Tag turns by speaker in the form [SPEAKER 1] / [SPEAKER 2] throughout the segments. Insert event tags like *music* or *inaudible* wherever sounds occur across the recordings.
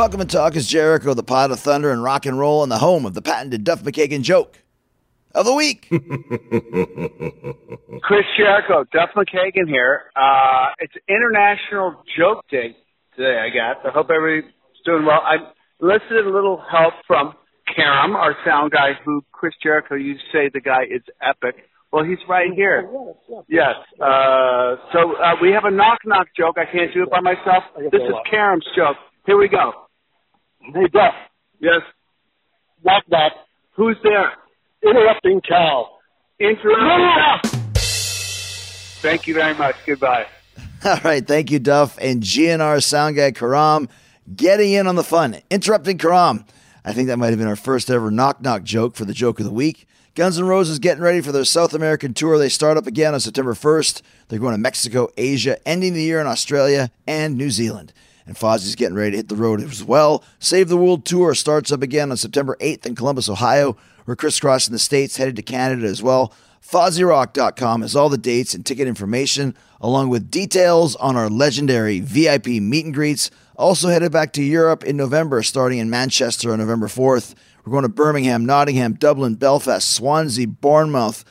[SPEAKER 1] Welcome to Talk is Jericho, the pot of thunder and rock and roll, and the home of the patented Duff McKagan joke of the week. *laughs*
[SPEAKER 2] Chris Jericho, Duff McKagan here. Uh, it's International Joke Day today, I guess. I hope everybody's doing well. I listed a little help from Karam, our sound guy, who Chris Jericho, you say the guy is epic. Well, he's right here. Yes. Uh, so uh, we have a knock knock joke. I can't do it by myself. This is Karam's joke. Here we go.
[SPEAKER 3] Hey, Duff.
[SPEAKER 2] Yes.
[SPEAKER 3] Knock, knock.
[SPEAKER 2] Who's there?
[SPEAKER 3] Interrupting Cal.
[SPEAKER 2] Interrupt. Thank you very much. Goodbye. *laughs*
[SPEAKER 1] All right, thank you, Duff and GNR sound guy Karam getting in on the fun, interrupting Karam. I think that might have been our first ever knock knock joke for the joke of the week. Guns N' Roses getting ready for their South American tour. They start up again on September 1st. They're going to Mexico, Asia, ending the year in Australia and New Zealand. And Fozzy's getting ready to hit the road as well. Save the World Tour starts up again on September 8th in Columbus, Ohio. We're crisscrossing the states, headed to Canada as well. FozzyRock.com has all the dates and ticket information, along with details on our legendary VIP meet and greets. Also headed back to Europe in November, starting in Manchester on November 4th. We're going to Birmingham, Nottingham, Dublin, Belfast, Swansea, Bournemouth,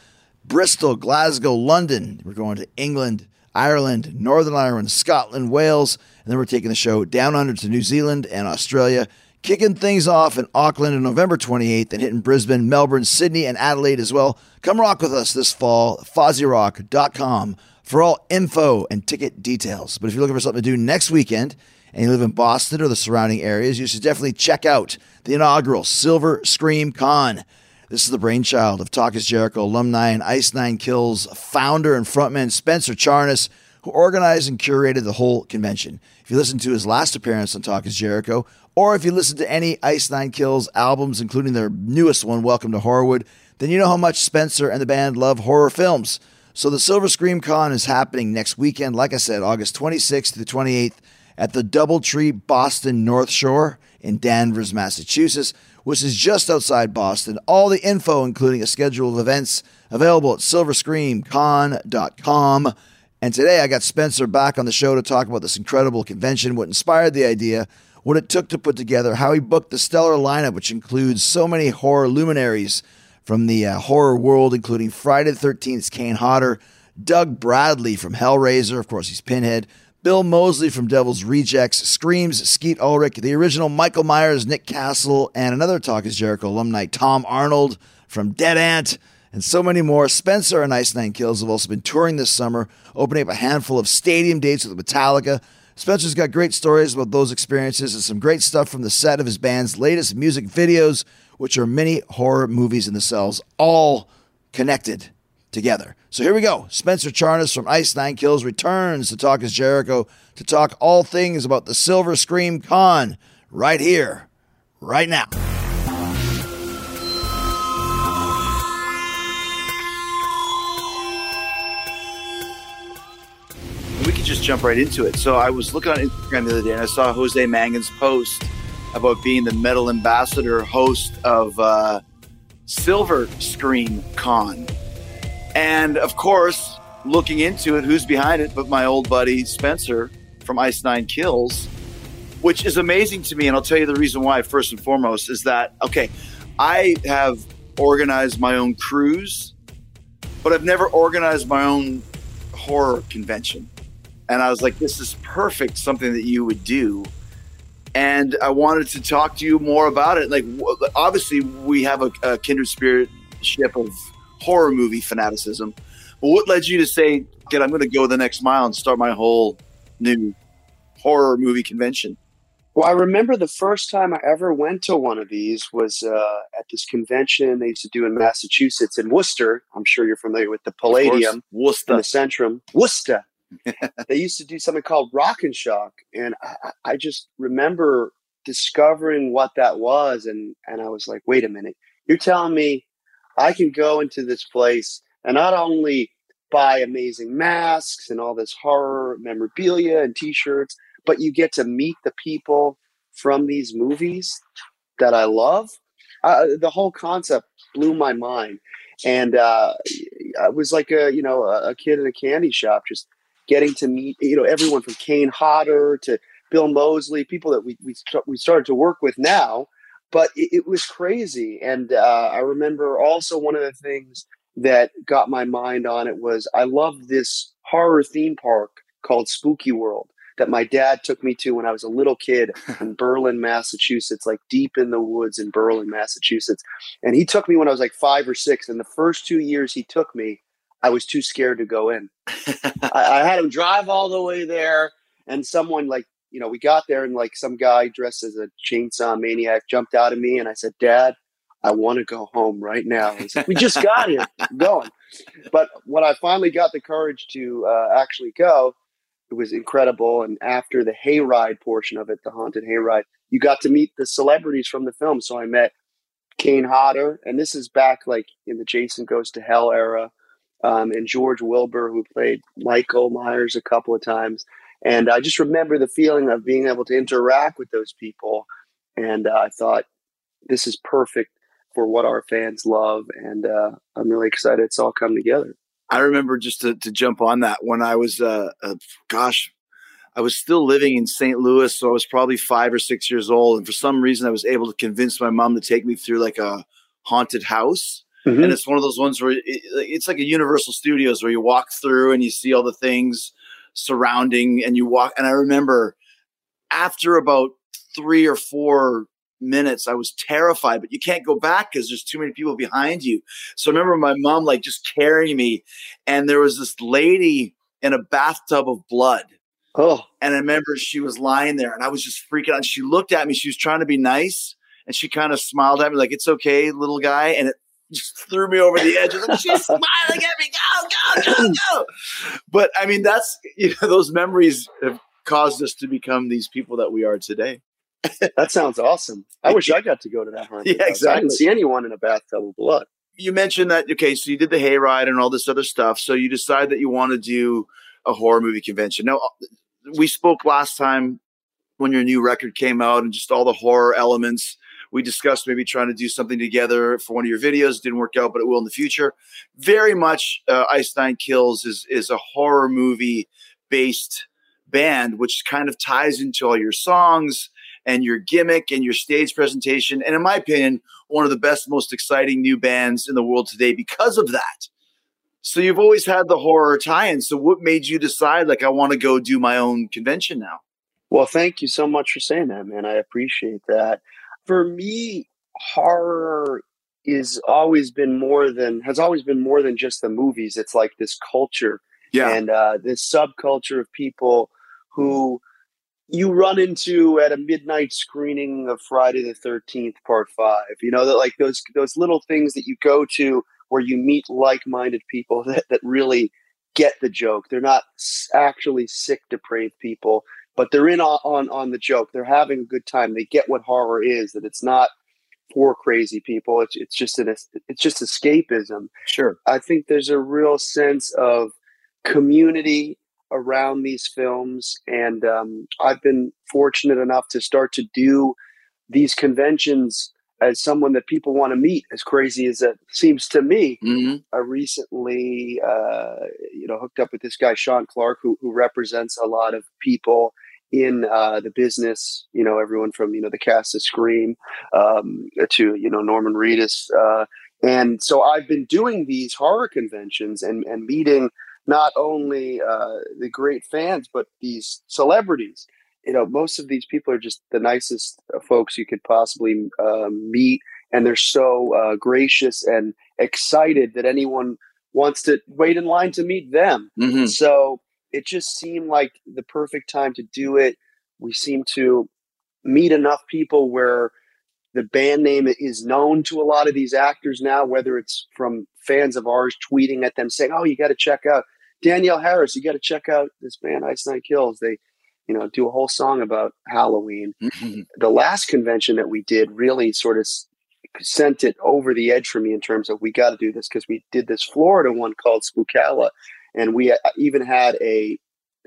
[SPEAKER 1] Bristol, Glasgow, London. We're going to England, Ireland, Northern Ireland, Scotland, Wales, and then we're taking the show down under to New Zealand and Australia, kicking things off in Auckland on November 28th and hitting Brisbane, Melbourne, Sydney, and Adelaide as well. Come rock with us this fall, FozzyRock.com for all info and ticket details. But if you're looking for something to do next weekend and you live in Boston or the surrounding areas, you should definitely check out the inaugural Silver Scream Con. This is the brainchild of Talk is Jericho alumni and Ice Nine Kills founder and frontman Spencer Charnas, who organized and curated the whole convention. If you listen to his last appearance on Talk is Jericho, or if you listen to any Ice Nine Kills albums, including their newest one, Welcome to Horrorwood, then you know how much Spencer and the band love horror films. So the Silver Scream Con is happening next weekend, like I said, August 26th to the 28th at the Doubletree Boston North Shore in Danvers, Massachusetts which is just outside Boston. All the info, including a schedule of events, available at silverscreamcon.com. And today I got Spencer back on the show to talk about this incredible convention, what inspired the idea, what it took to put together, how he booked the stellar lineup, which includes so many horror luminaries from the uh, horror world, including Friday the 13th's Kane Hodder, Doug Bradley from Hellraiser, of course, he's Pinhead, Bill Moseley from Devil's Rejects, Screams, Skeet Ulrich, the original Michael Myers, Nick Castle, and another Talk is Jericho alumni, Tom Arnold from Dead Ant, and so many more. Spencer and Ice Nine Kills have also been touring this summer, opening up a handful of stadium dates with Metallica. Spencer's got great stories about those experiences and some great stuff from the set of his band's latest music videos, which are mini horror movies in themselves, all connected together. So here we go. Spencer Charnas from Ice Nine Kills returns to Talk is Jericho to talk all things about the Silver Scream Con right here, right now. We could just jump right into it. So I was looking on Instagram the other day and I saw Jose Mangin's post about being the metal ambassador host of uh, Silver Scream Con. And of course, looking into it, who's behind it but my old buddy Spencer from Ice Nine Kills, which is amazing to me. And I'll tell you the reason why, first and foremost, is that, okay, I have organized my own cruise, but I've never organized my own horror convention. And I was like, this is perfect, something that you would do. And I wanted to talk to you more about it. Like, obviously, we have a, a kindred spirit ship of horror movie fanaticism. But what led you to say, "Get, I'm going to go the next mile and start my whole new horror movie convention"?
[SPEAKER 3] Well, I remember the first time I ever went to one of these was uh, at this convention they used to do in Massachusetts in Worcester. I'm sure you're familiar with the Palladium,
[SPEAKER 1] Worcester,
[SPEAKER 3] the Centrum, Worcester. *laughs* they used to do something called Rock and Shock, and I, I just remember discovering what that was, and and I was like, wait a minute, you're telling me I can go into this place and not only buy amazing masks and all this horror memorabilia and t-shirts, but you get to meet the people from these movies that I love. Uh, the whole concept blew my mind. And uh, I was like a, you know, a, kid in a candy shop, just getting to meet, you know, everyone from Kane Hodder to Bill Moseley, people that we we we started to work with now. But it, it was crazy, and uh, I remember also one of the things that got my mind on it was I love this horror theme park called Spooky World that my dad took me to when I was a little kid *laughs* in Berlin, Massachusetts, like deep in the woods in Berlin, Massachusetts. And he took me when I was like five or six. And the first two years he took me, I was too scared to go in. *laughs* I, I had him drive all the way there, and someone like you know, we got there and like some guy dressed as a chainsaw maniac jumped out at me, and I said, "Dad, I want to go home right now." He's like, "We just *laughs* got here, I'm going." But when I finally got the courage to uh, actually go, it was incredible. And after the hayride portion of it, the haunted hayride, you got to meet the celebrities from the film. So I met Kane Hodder, and this is back like in the Jason Goes to Hell era, um, and George Wilbur, who played Michael Myers a couple of times. And I just remember the feeling of being able to interact with those people. And uh, I thought, this is perfect for what our fans love. And uh, I'm really excited it's all come together.
[SPEAKER 4] I remember just to, to jump on that when I was, uh, uh, gosh, I was still living in St. Louis, so I was probably five or six years old, and for some reason, I was able to convince my mom to take me through like a haunted house. Mm-hmm. And it's one of those ones where it, it's like a Universal Studios where you walk through and you see all the things surrounding, and you walk. And I remember after about three or four minutes. I was terrified, but you can't go back because there's too many people behind you. So I remember my mom like just carrying me, and there was this lady in a bathtub of blood.
[SPEAKER 3] Oh.
[SPEAKER 4] And I remember she was lying there and I was just freaking out. She looked at me, she was trying to be nice, and she kind of smiled at me, like, it's okay, little guy. And it just threw me over the edge. Like, She's smiling at me, go, go, go, *laughs* go. But I mean, that's you know, *laughs* those memories have caused us to become these people that we are today
[SPEAKER 3] that sounds awesome. I wish I got to go to that haunted *laughs*
[SPEAKER 4] yeah, exactly. I
[SPEAKER 3] didn't see anyone in a bathtub of blood.
[SPEAKER 4] You mentioned that okay, so you did the hayride and all this other stuff. So you decide that you want to do a horror movie convention. Now, uh, we spoke last time when your new record came out and just all the horror elements. We discussed maybe trying to do something together for one of your videos. Didn't work out, but it will in the future. Very much, uh, Ice Nine Kills is is a horror movie based band, which kind of ties into all your songs and your gimmick and your stage presentation. And in my opinion, one of the best, most exciting new bands in the world today because of that. So you've always had the horror tie-in. So what made you decide like I want to go do my own convention now?
[SPEAKER 3] Well, thank you so much for saying that, man. I appreciate that. For me, horror is always been more than has always been more than just the movies. It's like this culture
[SPEAKER 4] yeah.
[SPEAKER 3] and uh, this subculture of people who you run into at a midnight screening of Friday the 13th part 5 you know that like those those little things that you go to where you meet like-minded people *laughs* that, that really get the joke they're not actually sick depraved people but they're in on, on on the joke they're having a good time they get what horror is that it's not for crazy people it's it's just an it's just escapism
[SPEAKER 4] sure
[SPEAKER 3] i think there's a real sense of community around these films. And um, I've been fortunate enough to start to do these conventions as someone that people want to meet, as crazy as it seems to me. Mm-hmm. I recently, uh, you know, hooked up with this guy, Sean Clark, who, who represents a lot of people in uh, the business, you know, everyone from, you know, the cast of Scream um, to, you know, Norman Reedus. Uh, and so I've been doing these horror conventions and, and meeting not only uh, the great fans, but these celebrities. You know, most of these people are just the nicest uh, folks you could possibly uh, meet, and they're so uh, gracious and excited that anyone wants to wait in line to meet them. Mm-hmm. So it just seemed like the perfect time to do it. We seem to meet enough people where the band name is known to a lot of these actors now, whether it's from fans of ours tweeting at them saying, "Oh, you got to check out Danielle Harris, you got to check out this band, Ice Nine Kills. They, you know, do a whole song about Halloween. Mm-hmm. The last convention that we did really sort of sent it over the edge for me in terms of we got to do this because we did this Florida one called Spookalla, and we uh, even had a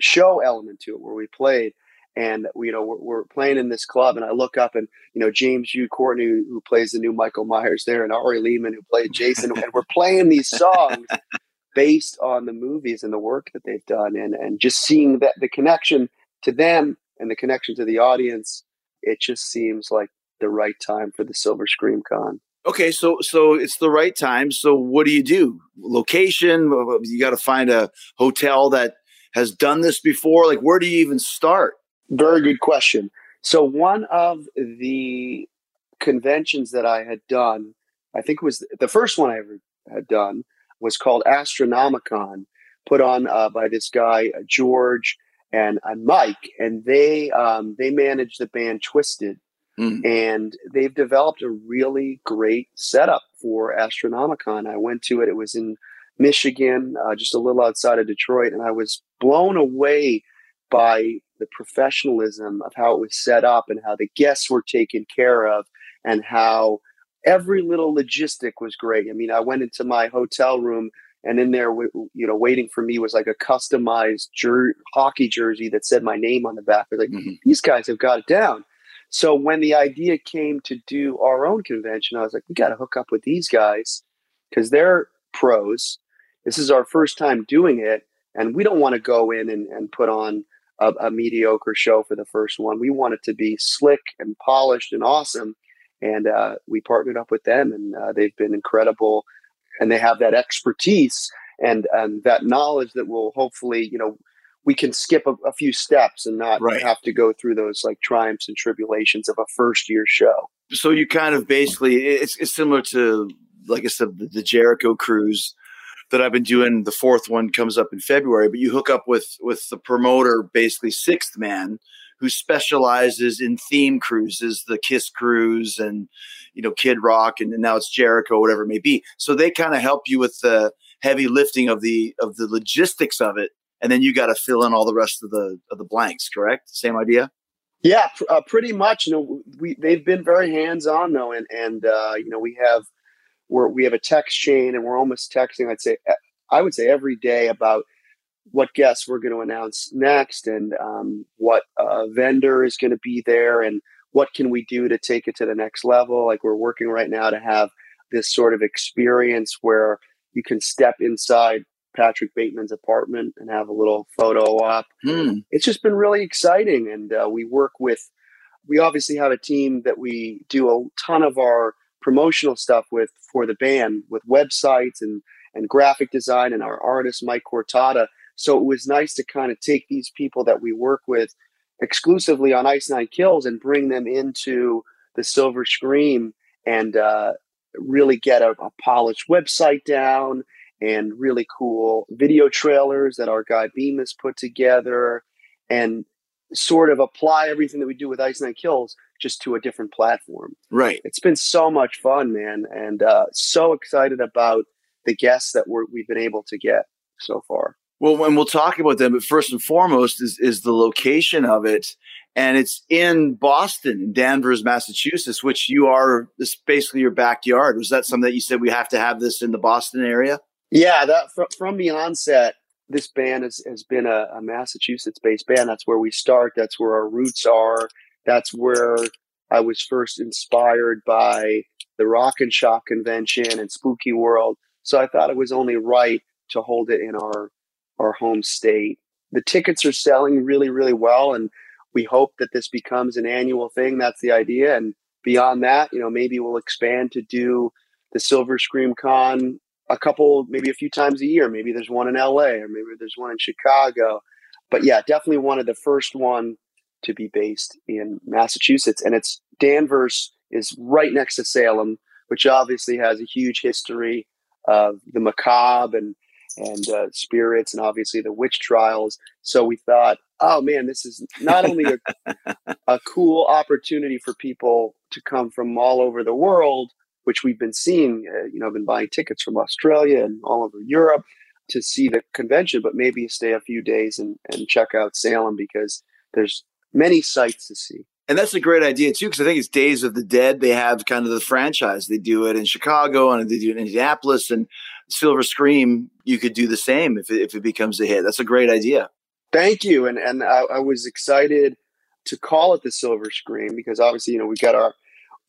[SPEAKER 3] show element to it where we played. And we, you know, we're, we're, playing in this club, and I look up, and you know, James Jude Courtney, who plays the new Michael Myers there, and Ari Lehman, who played Jason, and we're playing these songs *laughs* based on the movies and the work that they've done and and just seeing that the connection to them and the connection to the audience, it just seems like the right time for the Silver Scream Con.
[SPEAKER 4] Okay, so so it's the right time. So what do you do? Location? You got to find a hotel that has done this before. Like, where do you even start?
[SPEAKER 3] Very good question. So one of the conventions that I had done, I think it was the first one I ever had done, was called Astronomicon, put on uh, by this guy uh, George and uh, Mike, and they um, they managed the band Twiztid, mm. and they've developed a really great setup for Astronomicon. I went to it; it was in Michigan, uh, just a little outside of Detroit, and I was blown away by the professionalism of how it was set up and how the guests were taken care of and how every little logistic was great. I mean, I went into my hotel room and in there, you know, waiting for me was like a customized jer- hockey jersey that said my name on the back. I was like, mm-hmm. these guys have got it down. So when the idea came to do our own convention, I was like, we got to hook up with these guys because they're pros. This is our first time doing it, and we don't want to go in and, and put on a, a mediocre show for the first one. We want it to be slick and polished and awesome. And uh, we partnered up with them, and uh, they've been incredible and they have that expertise and and that knowledge that will hopefully you know we can skip a, a few steps and not right. have to go through those like triumphs and tribulations of a first year show.
[SPEAKER 4] So you kind of basically it's, it's similar to like I said the, Jericho cruise that I've been doing. The fourth one comes up in February, but you hook up with with the promoter, basically Sixthman, who specializes in theme cruises, the Kiss cruise and you know Kid Rock, and, and now it's Jericho, whatever it may be. So they kind of help you with the heavy lifting of the of the logistics of it, and then you got to fill in all the rest of the of the blanks. Correct? Same idea.
[SPEAKER 3] Yeah, uh, pretty much. You know, we they've been very hands on though, and and uh, you know we have we're, we have a text chain, and we're almost texting. I'd say I would say every day about what guests we're going to announce next and um, what uh, vendor is going to be there and what can we do to take it to the next level like we're working right now to have this sort of experience where you can step inside patrick bateman's apartment and have a little photo op hmm. it's just been really exciting and uh, we work with we obviously have a team that we do a ton of our promotional stuff with for the band with websites and and graphic design and our artist mike cortada so it was nice to kind of take these people that we work with exclusively on Ice Nine Kills and bring them into the Silver Scream and uh, really get a, a, polished website down and really cool video trailers that our guy Beam has put together and sort of apply everything that we do with Ice Nine Kills just to a different platform.
[SPEAKER 4] Right.
[SPEAKER 3] It's been so much fun, man, and uh, so excited about the guests that we're, we've been able to get so far.
[SPEAKER 4] Well, and we'll talk about them, but first and foremost is is the location of it, and it's in Boston, Danvers, Massachusetts, which you are. This basically your backyard. Was that something that you said we have to have this in the Boston area?
[SPEAKER 3] Yeah, that from, from the onset, this band has, has been a, a Massachusetts-based band. That's where we start. That's where our roots are. That's where I was first inspired by the Rock and Shock convention and Spooky World. So I thought it was only right to hold it in our our home state. The tickets are selling really, really well, and we hope that this becomes an annual thing. That's the idea. And beyond that, you know, maybe we'll expand to do the Silver Scream Con a couple, maybe a few times a year. Maybe there's one in LA or maybe there's one in Chicago. But yeah, definitely one of the first one to be based in Massachusetts. And it's Danvers is right next to Salem, which obviously has a huge history of the macabre and and uh, spirits and obviously the witch trials. So we thought, oh man, this is not only a, *laughs* a cool opportunity for people to come from all over the world, which we've been seeing, uh, you know, I've been buying tickets from Australia and all over Europe to see the convention, but maybe stay a few days and, and check out Salem because there's many sights to see.
[SPEAKER 4] And that's a great idea too, because I think it's Days of the Dead. They have kind of the franchise. They do it in Chicago and they do it in Indianapolis and Silver Scream. You could do the same if it, if it becomes a hit. That's a great idea.
[SPEAKER 3] Thank you. And and I, I was excited to call it the Silver Scream because obviously you know we got our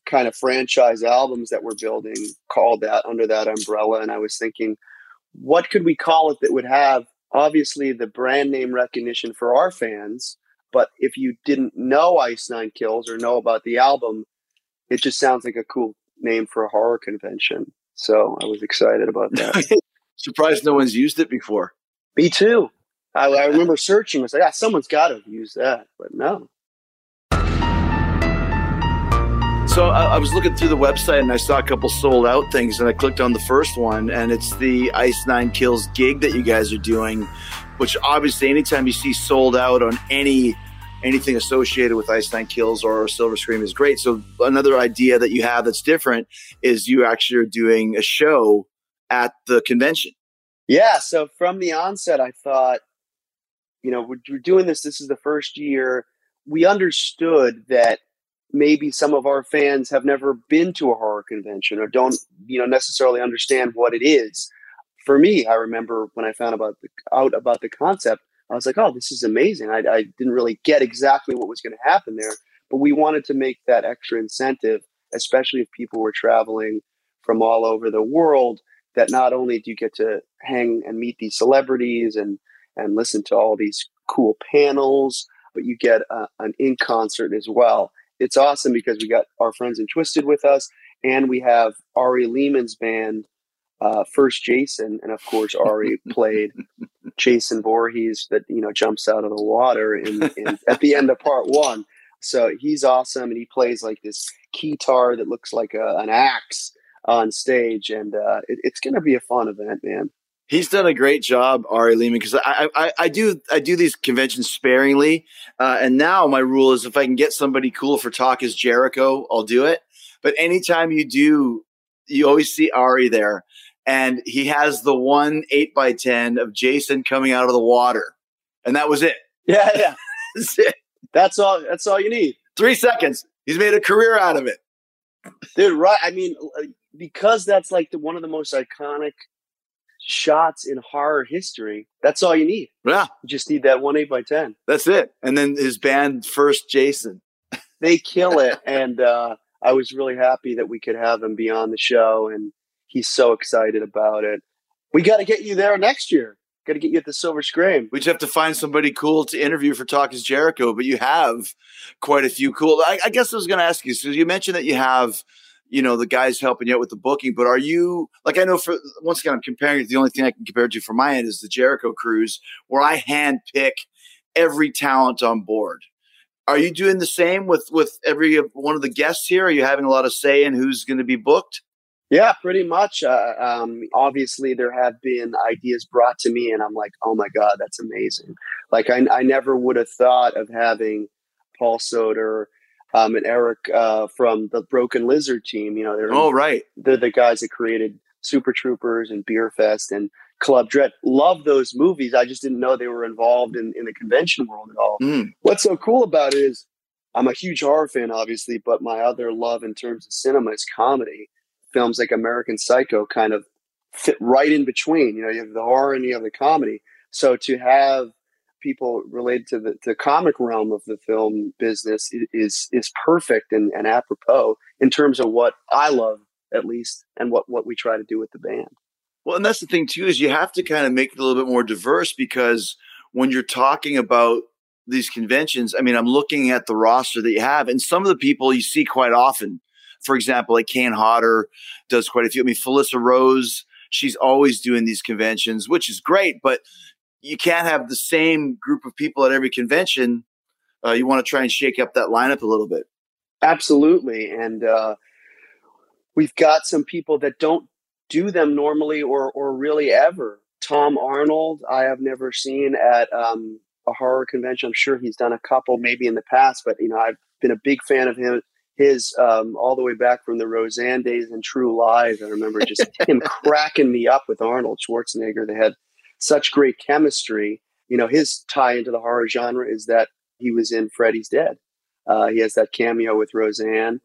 [SPEAKER 3] kind of franchise albums that we're building called that under that umbrella. And I was thinking, what could we call it that would have obviously the brand name recognition for our fans, But if you didn't know Ice Nine Kills or know about the album, it just sounds like a cool name for a horror convention. So I was excited about that. *laughs*
[SPEAKER 4] Surprised no one's used it before.
[SPEAKER 3] Me too. I, I remember searching. I was like, ah, someone's got to use that, but no.
[SPEAKER 4] So I, I, was looking through the website and I saw a couple sold out things, and I clicked on the first one, and it's the Ice Nine Kills gig that you guys are doing. Which obviously, anytime you see sold out on any anything associated with Ice Nine Kills or Silver Scream is great. So another idea that you have that's different is you actually are doing a show at the convention.
[SPEAKER 3] Yeah. So from the onset, I thought, you know, we're, we're doing this. This is the first year. We understood that maybe some of our fans have never been to a horror convention or don't you know necessarily understand what it is. For me i remember when i found about the, out about the concept i was like oh this is amazing. I, I didn't really get exactly what was going to happen there but we wanted to make that extra incentive especially if people were traveling from all over the world that not only do you get to hang and meet these celebrities and and listen to all these cool panels but you get uh, an in concert as well it's awesome because we got our friends in Twiztid with us, and we have Ari Lehman's band, uh, First Jason, and of course Ari *laughs* played Jason Voorhees that you know jumps out of the water in, in at the end of part one. So he's awesome, and he plays like this guitar that looks like a, an axe on stage, and uh, it, it's going to be a fun event, man.
[SPEAKER 4] He's done a great job, Ari Lehman, because I, I, I do I do these conventions sparingly, uh, and now my rule is if I can get somebody cool for Talk is Jericho, I'll do it. But anytime you do, you always see Ari there, and he has the one eight by ten of Jason coming out of the water, and that was it.
[SPEAKER 3] Yeah, yeah, *laughs* that's it. That's all. That's all you need.
[SPEAKER 4] Three seconds. He's made a career out of it,
[SPEAKER 3] dude. Right? I mean, because that's like the, one of the most iconic shots in horror history. That's all you need.
[SPEAKER 4] Yeah.
[SPEAKER 3] You just need that one eight by ten.
[SPEAKER 4] That's it. And then his band first Jason. *laughs*
[SPEAKER 3] they kill it. And uh, I was really happy that we could have him be on the show and he's so excited about it. We gotta get you there next year. Got to get you at the Silver Scream.
[SPEAKER 4] We just have to find somebody cool to interview for Talk is Jericho, but you have quite a few cool. I, I guess I was going to ask you. So you mentioned that you have you know the guys helping you out with the booking but are you like i know for once again i'm comparing the only thing i can compare to for my end is the jericho cruise where i hand pick every talent on board. Are you doing the same with with every one of the guests here? Are you having a lot of say in who's going to be booked?
[SPEAKER 3] Yeah pretty much uh, um, obviously there have been ideas brought to me and i'm like oh my god that's amazing. Like i, I never would have thought of having paul soter um, and Eric uh, from the Broken Lizard team. You know, they're
[SPEAKER 4] oh right,
[SPEAKER 3] they're the guys that created Super Troopers and Beerfest and Club Dread. Love those movies. I just didn't know they were involved in, in the convention world at all. Mm. What's so cool about it is I'm a huge horror fan, obviously, but my other love in terms of cinema is comedy. Films like American Psycho kind of fit right in between. You know, you have the horror and you have the comedy. So to have people related to the, the comic realm of the film business is is perfect and, and apropos in terms of what I love at least and what what we try to do with the band.
[SPEAKER 4] Well, and that's the thing too is you have to kind of make it a little bit more diverse because when you're talking about these conventions, I mean, I'm looking at the roster that you have, and some of the people you see quite often. For example, like Kane Hodder does quite a few. I mean, Felissa Rose, she's always doing these conventions, which is great, but you can't have the same group of people at every convention. Uh, you want to try and shake up that lineup a little bit.
[SPEAKER 3] Absolutely, and uh, we've got some people that don't do them normally or or really ever. Tom Arnold, I have never seen at um, a horror convention. I'm sure he's done a couple, maybe in the past, but you know, I've been a big fan of him. His um, all the way back from the Roseanne days and True Lies. I remember just *laughs* him cracking me up with Arnold Schwarzenegger. They had such great chemistry. You know, his tie into the horror genre is that he was in Freddy's Dead. Uh, he has that cameo with Roseanne.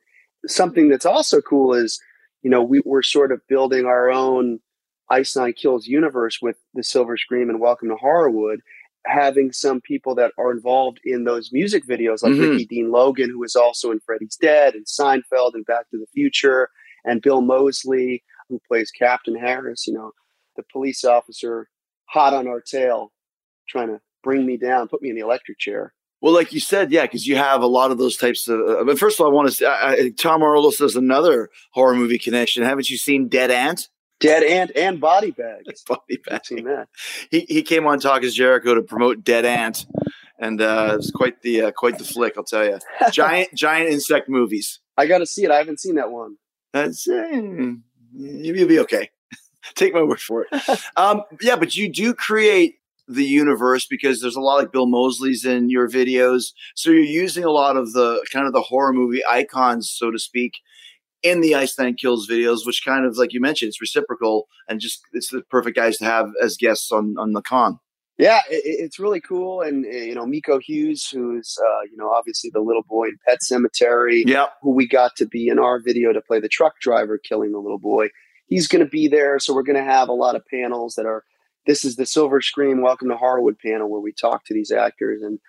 [SPEAKER 3] Something that's also cool is, you know, we, we're sort of building our own Ice Nine Kills universe with the Silver Scream and Welcome to Horrorwood, having some people that are involved in those music videos, like mm-hmm. Ricky Dean Logan, who is also in Freddy's Dead and Seinfeld and Back to the Future, and Bill Moseley, who plays Captain Harris, you know, the police officer hot on our tail, trying to bring me down, put me in the electric chair.
[SPEAKER 4] Well, like you said, yeah, because you have a lot of those types of. Uh, but first of all, I want to. say Tom Orlos does another horror movie connection. Haven't you seen Dead Ant?
[SPEAKER 3] Dead Ant and Body Bags. *laughs*
[SPEAKER 4] Body Bags. Seen that? He he came on Talk is Jericho to promote Dead Ant, and uh, it was quite the uh, quite the flick. I'll tell you. *laughs* Giant giant insect movies.
[SPEAKER 3] I got to see it. I haven't seen that one.
[SPEAKER 4] That's uh, you'll be okay. *laughs* Take my word for it. um, yeah, but you do create the universe because there's a lot like Bill Moseley's in your videos. So you're using a lot of the kind of the horror movie icons, so to speak, in the Ice Nine Kills videos, which kind of like you mentioned, it's reciprocal and just it's the perfect guys to have as guests on on the con.
[SPEAKER 3] Yeah, it, it's really cool, and uh, you know Miko Hughes, who's uh, you know obviously the little boy in Pet Sematary,
[SPEAKER 4] yeah,
[SPEAKER 3] who we got to be in our video to play the truck driver killing the little boy. He's going to be there, so we're going to have a lot of panels that are this is the Silver Scream Welcome to Horrorwood panel where we talk to these actors and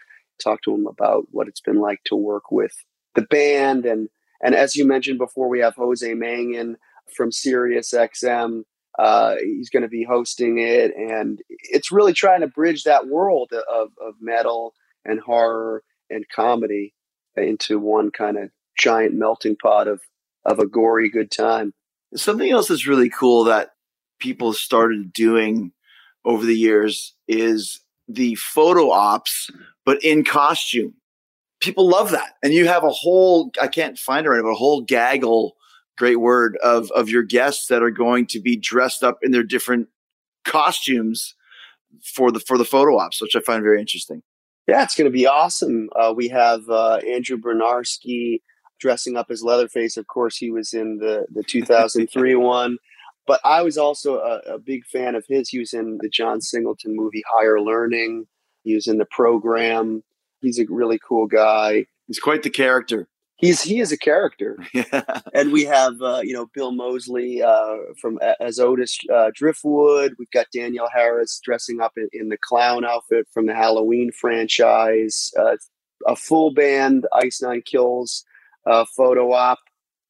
[SPEAKER 3] talk to them about what it's been like to work with the band and and as you mentioned before, we have Jose Mangin from Sirius XM. Uh, he's going to be hosting it, and it's really trying to bridge that world of, of metal and horror and comedy into one kind of giant melting pot of of a gory good time.
[SPEAKER 4] Something else that's really cool that people started doing over the years is the photo ops, but in costume. People love that. And you have a whole, I can't find it right, but a whole gaggle, great word, of, of your guests that are going to be dressed up in their different costumes for the, for the photo ops, which I find very interesting.
[SPEAKER 3] Yeah, it's going to be awesome. Uh, we have uh, Andrew Bryniarski dressing up as Leatherface. Of course, he was in the, the *laughs* 2003 one. But I was also a, a, big fan of his. He was in the John Singleton movie Higher Learning. He was in the program. He's a really cool guy.
[SPEAKER 4] He's quite the character.
[SPEAKER 3] He's he is a character. *laughs* Yeah. And we have uh, you know Bill Moseley uh, from as Otis uh, Driftwood. We've got Danielle Harris dressing up in, in the clown outfit from the Halloween franchise. Uh, a full band Ice Nine Kills uh, photo op.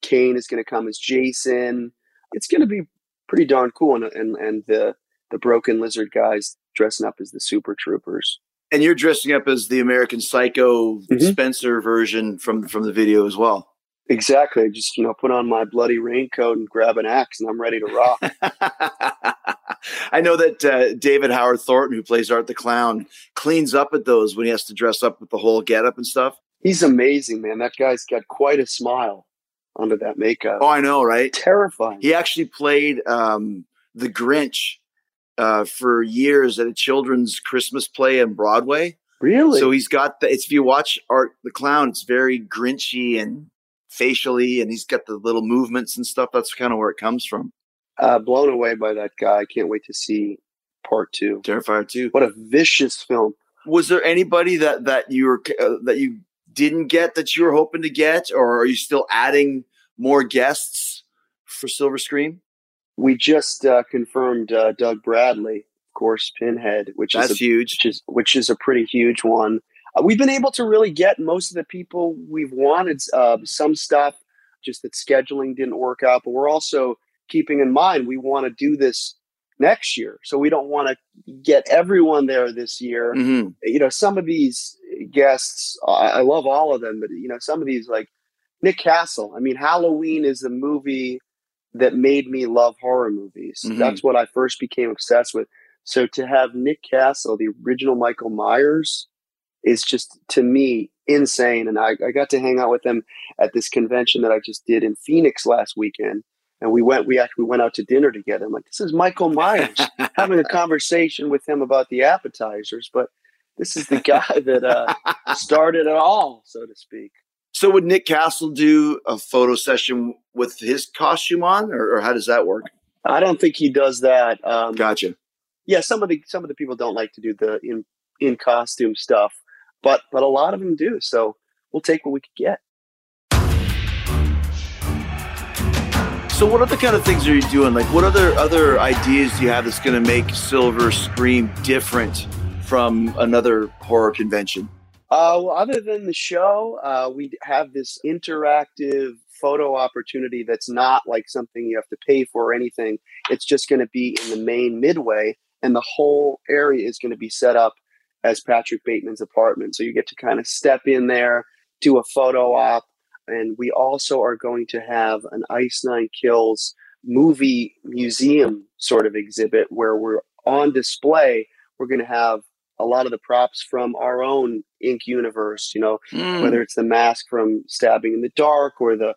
[SPEAKER 3] Kane is going to come as Jason. It's going to be pretty darn cool. And and, and the the broken lizard guys dressing up as the super troopers.
[SPEAKER 4] And you're dressing up as the American Psycho mm-hmm. Spencer version from from the video as well.
[SPEAKER 3] Exactly. Just you know, put on my bloody raincoat and grab an axe, and I'm ready to rock. *laughs*
[SPEAKER 4] I know that uh, David Howard Thornton, who plays Art the Clown, cleans up at those when he has to dress up with the whole getup and stuff.
[SPEAKER 3] He's amazing, man. That guy's got quite a smile under that makeup.
[SPEAKER 4] Oh, I know, right?
[SPEAKER 3] Terrifying.
[SPEAKER 4] He actually played um, the Grinch uh, for years at a children's Christmas play in Broadway.
[SPEAKER 3] Really?
[SPEAKER 4] So he's got the. It's if you watch Art the Clown, it's very Grinchy and facially, and he's got the little movements and stuff. That's kind of where it comes from.
[SPEAKER 3] Uh, blown away by that guy. I can't wait to see part two.
[SPEAKER 4] Terrifier two.
[SPEAKER 3] What a vicious film.
[SPEAKER 4] Was there anybody that that you were uh, that you didn't get that you were hoping to get, or are you still adding more guests for Silver Scream?
[SPEAKER 3] We just uh, confirmed uh, Doug Bradley, of course, Pinhead, which
[SPEAKER 4] That's
[SPEAKER 3] is a,
[SPEAKER 4] huge,
[SPEAKER 3] which is which is a pretty huge one. Uh, we've been able to really get most of the people we've wanted. Uh, some stuff, just that scheduling didn't work out, but we're also keeping in mind we want to do this next year. So we don't want to get everyone there this year.
[SPEAKER 4] Mm-hmm.
[SPEAKER 3] You know, some of these guests, I love all of them, but you know, some of these like Nick Castle. I mean, Halloween is the movie that made me love horror movies. Mm-hmm. That's what I first became obsessed with. So to have Nick Castle, the original Michael Myers, is just to me insane. And I, I got to hang out with him at this convention that I just did in Phoenix last weekend and we went we actually went out to dinner together i'm like this is michael myers *laughs* having a conversation with him about the appetizers but this is the guy *laughs* that uh, started it all so to speak.
[SPEAKER 4] So would nick castle do a photo session with his costume on or, or how does that work?
[SPEAKER 3] I don't think he does that um,
[SPEAKER 4] gotcha.
[SPEAKER 3] yeah some of the some of the people don't like to do the in in costume stuff but but a lot of them do so we'll take what we could get.
[SPEAKER 4] So, what other kind of things are you doing? Like, what other other ideas do you have that's going to make Silver Scream different from another horror convention?
[SPEAKER 3] Uh, well, other than the show, uh, we have this interactive photo opportunity that's not like something you have to pay for or anything. It's just going to be in the main midway, and the whole area is going to be set up as Patrick Bateman's apartment. So you get to kind of step in there, do a photo op, and we also are going to have an Ice Nine Kills movie museum sort of exhibit where we're on display. We're going to have a lot of the props from our own Ink universe, you know, mm. whether it's the mask from Stabbing in the Dark or the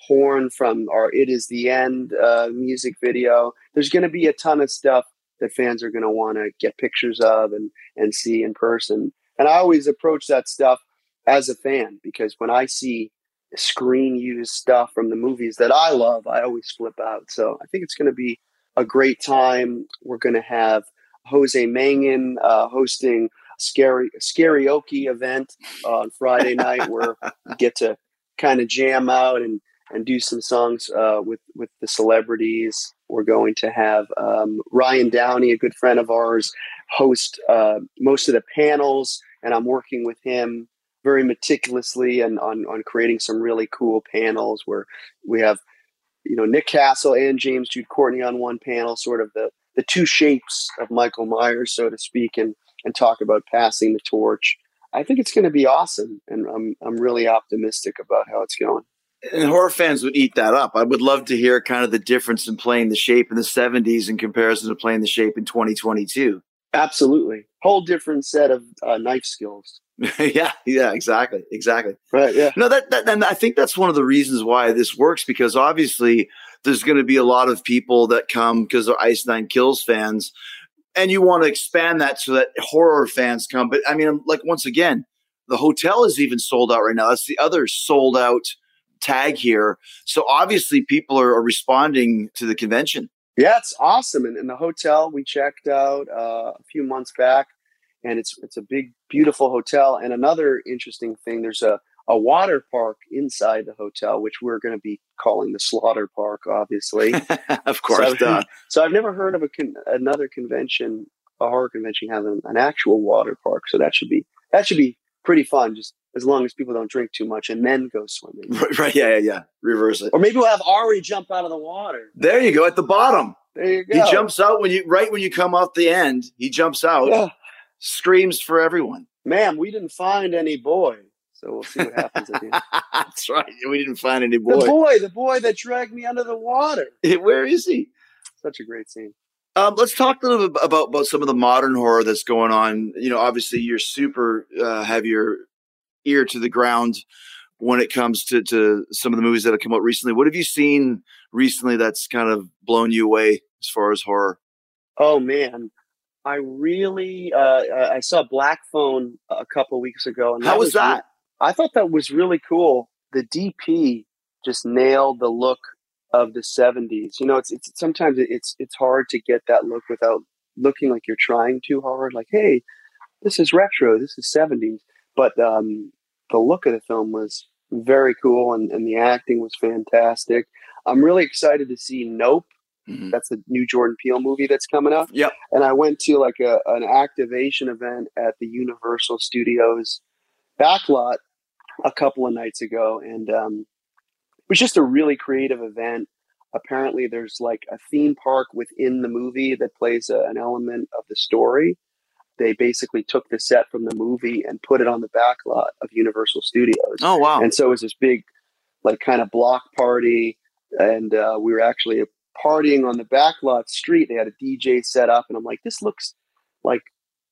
[SPEAKER 3] horn from our It Is the End uh, music video. There's going to be a ton of stuff that fans are going to want to get pictures of and, and see in person. And I always approach that stuff as a fan because when I see screen used stuff from the movies that I love, I always flip out. So I think it's going to be a great time. We're going to have Jose Mangin uh, hosting scary karaoke event on Friday night where we get to kind of jam out and and do some songs uh, with with the celebrities. We're going to have um, Ryan Downey, a good friend of ours, host uh, most of the panels, and I'm working with him very meticulously and on on creating some really cool panels where we have you know Nick Castle and James Jude Courtney on one panel, sort of the the two shapes of Michael Myers, so to speak, and and talk about passing the torch. I think it's going to be awesome, and I'm I'm really optimistic about how it's going
[SPEAKER 4] and horror fans would eat that up. I would love to hear kind of the difference in playing the shape in the 70s in comparison to playing the shape in 2022.
[SPEAKER 3] Absolutely. Whole different set of uh, knife skills. *laughs*
[SPEAKER 4] yeah, yeah, exactly. Exactly.
[SPEAKER 3] Right, yeah.
[SPEAKER 4] No, that, that and I think that's one of the reasons why this works because obviously there's going to be a lot of people that come because they're Ice Nine Kills fans and you want to expand that so that horror fans come. But I mean, like once again, the hotel is even sold out right now. That's the other sold out tag here. So obviously people are, are responding to the convention.
[SPEAKER 3] Yeah, it's awesome. And in the hotel we checked out uh, a few months back, and it's it's a big, beautiful hotel. And another interesting thing, there's a a water park inside the hotel, which we're going to be calling the Slaughter Park, obviously. *laughs*
[SPEAKER 4] of course.
[SPEAKER 3] So, *laughs* so, I've never heard of a con- another convention, a horror convention, having an actual water park. So that should be that should be pretty fun. Just as long as people don't drink too much and then go swimming.
[SPEAKER 4] Right, *laughs* right, yeah, yeah, yeah. Reverse it.
[SPEAKER 3] Or maybe we'll have Ari jump out of the water.
[SPEAKER 4] There you go, at the bottom.
[SPEAKER 3] There you go.
[SPEAKER 4] He jumps out when you right when you come off the end. He jumps out, yeah. screams for everyone.
[SPEAKER 3] Ma'am, we didn't find any boy. So we'll see what happens at the end.
[SPEAKER 4] That's right. We didn't find any boy.
[SPEAKER 3] The boy, the boy that dragged me under the water. *laughs*
[SPEAKER 4] Where is he?
[SPEAKER 3] Such a great scene.
[SPEAKER 4] Um, let's talk a little bit about, about some of the modern horror that's going on. You know, obviously you're super uh, have your ear to the ground when it comes to, to some of the movies that have come out recently. What have you seen recently that's kind of blown you away as far as horror?
[SPEAKER 3] Oh man, I really uh, I saw Black Phone a couple weeks ago,
[SPEAKER 4] and how was, was that?
[SPEAKER 3] I thought that was really cool. The DP just nailed the look of the 70s. You know, it's it's sometimes it's it's hard to get that look without looking like you're trying too hard. Like, hey, this is retro. This is 70s. But um, the look of the film was very cool and, and the acting was fantastic. I'm really excited to see Nope. Mm-hmm. That's the new Jordan Peele movie that's coming up.
[SPEAKER 4] Yep.
[SPEAKER 3] And I went to like a, an activation event at the Universal Studios backlot a couple of nights ago. And um, it was just a really creative event. Apparently, there's like a theme park within the movie that plays a, an element of the story they basically took the set from the movie and put it on the back lot of Universal Studios.
[SPEAKER 4] Oh wow!
[SPEAKER 3] And so it was this big, like, kind of block party, and uh, we were actually partying on the back lot street. They had a DJ set up, and I'm like, this looks like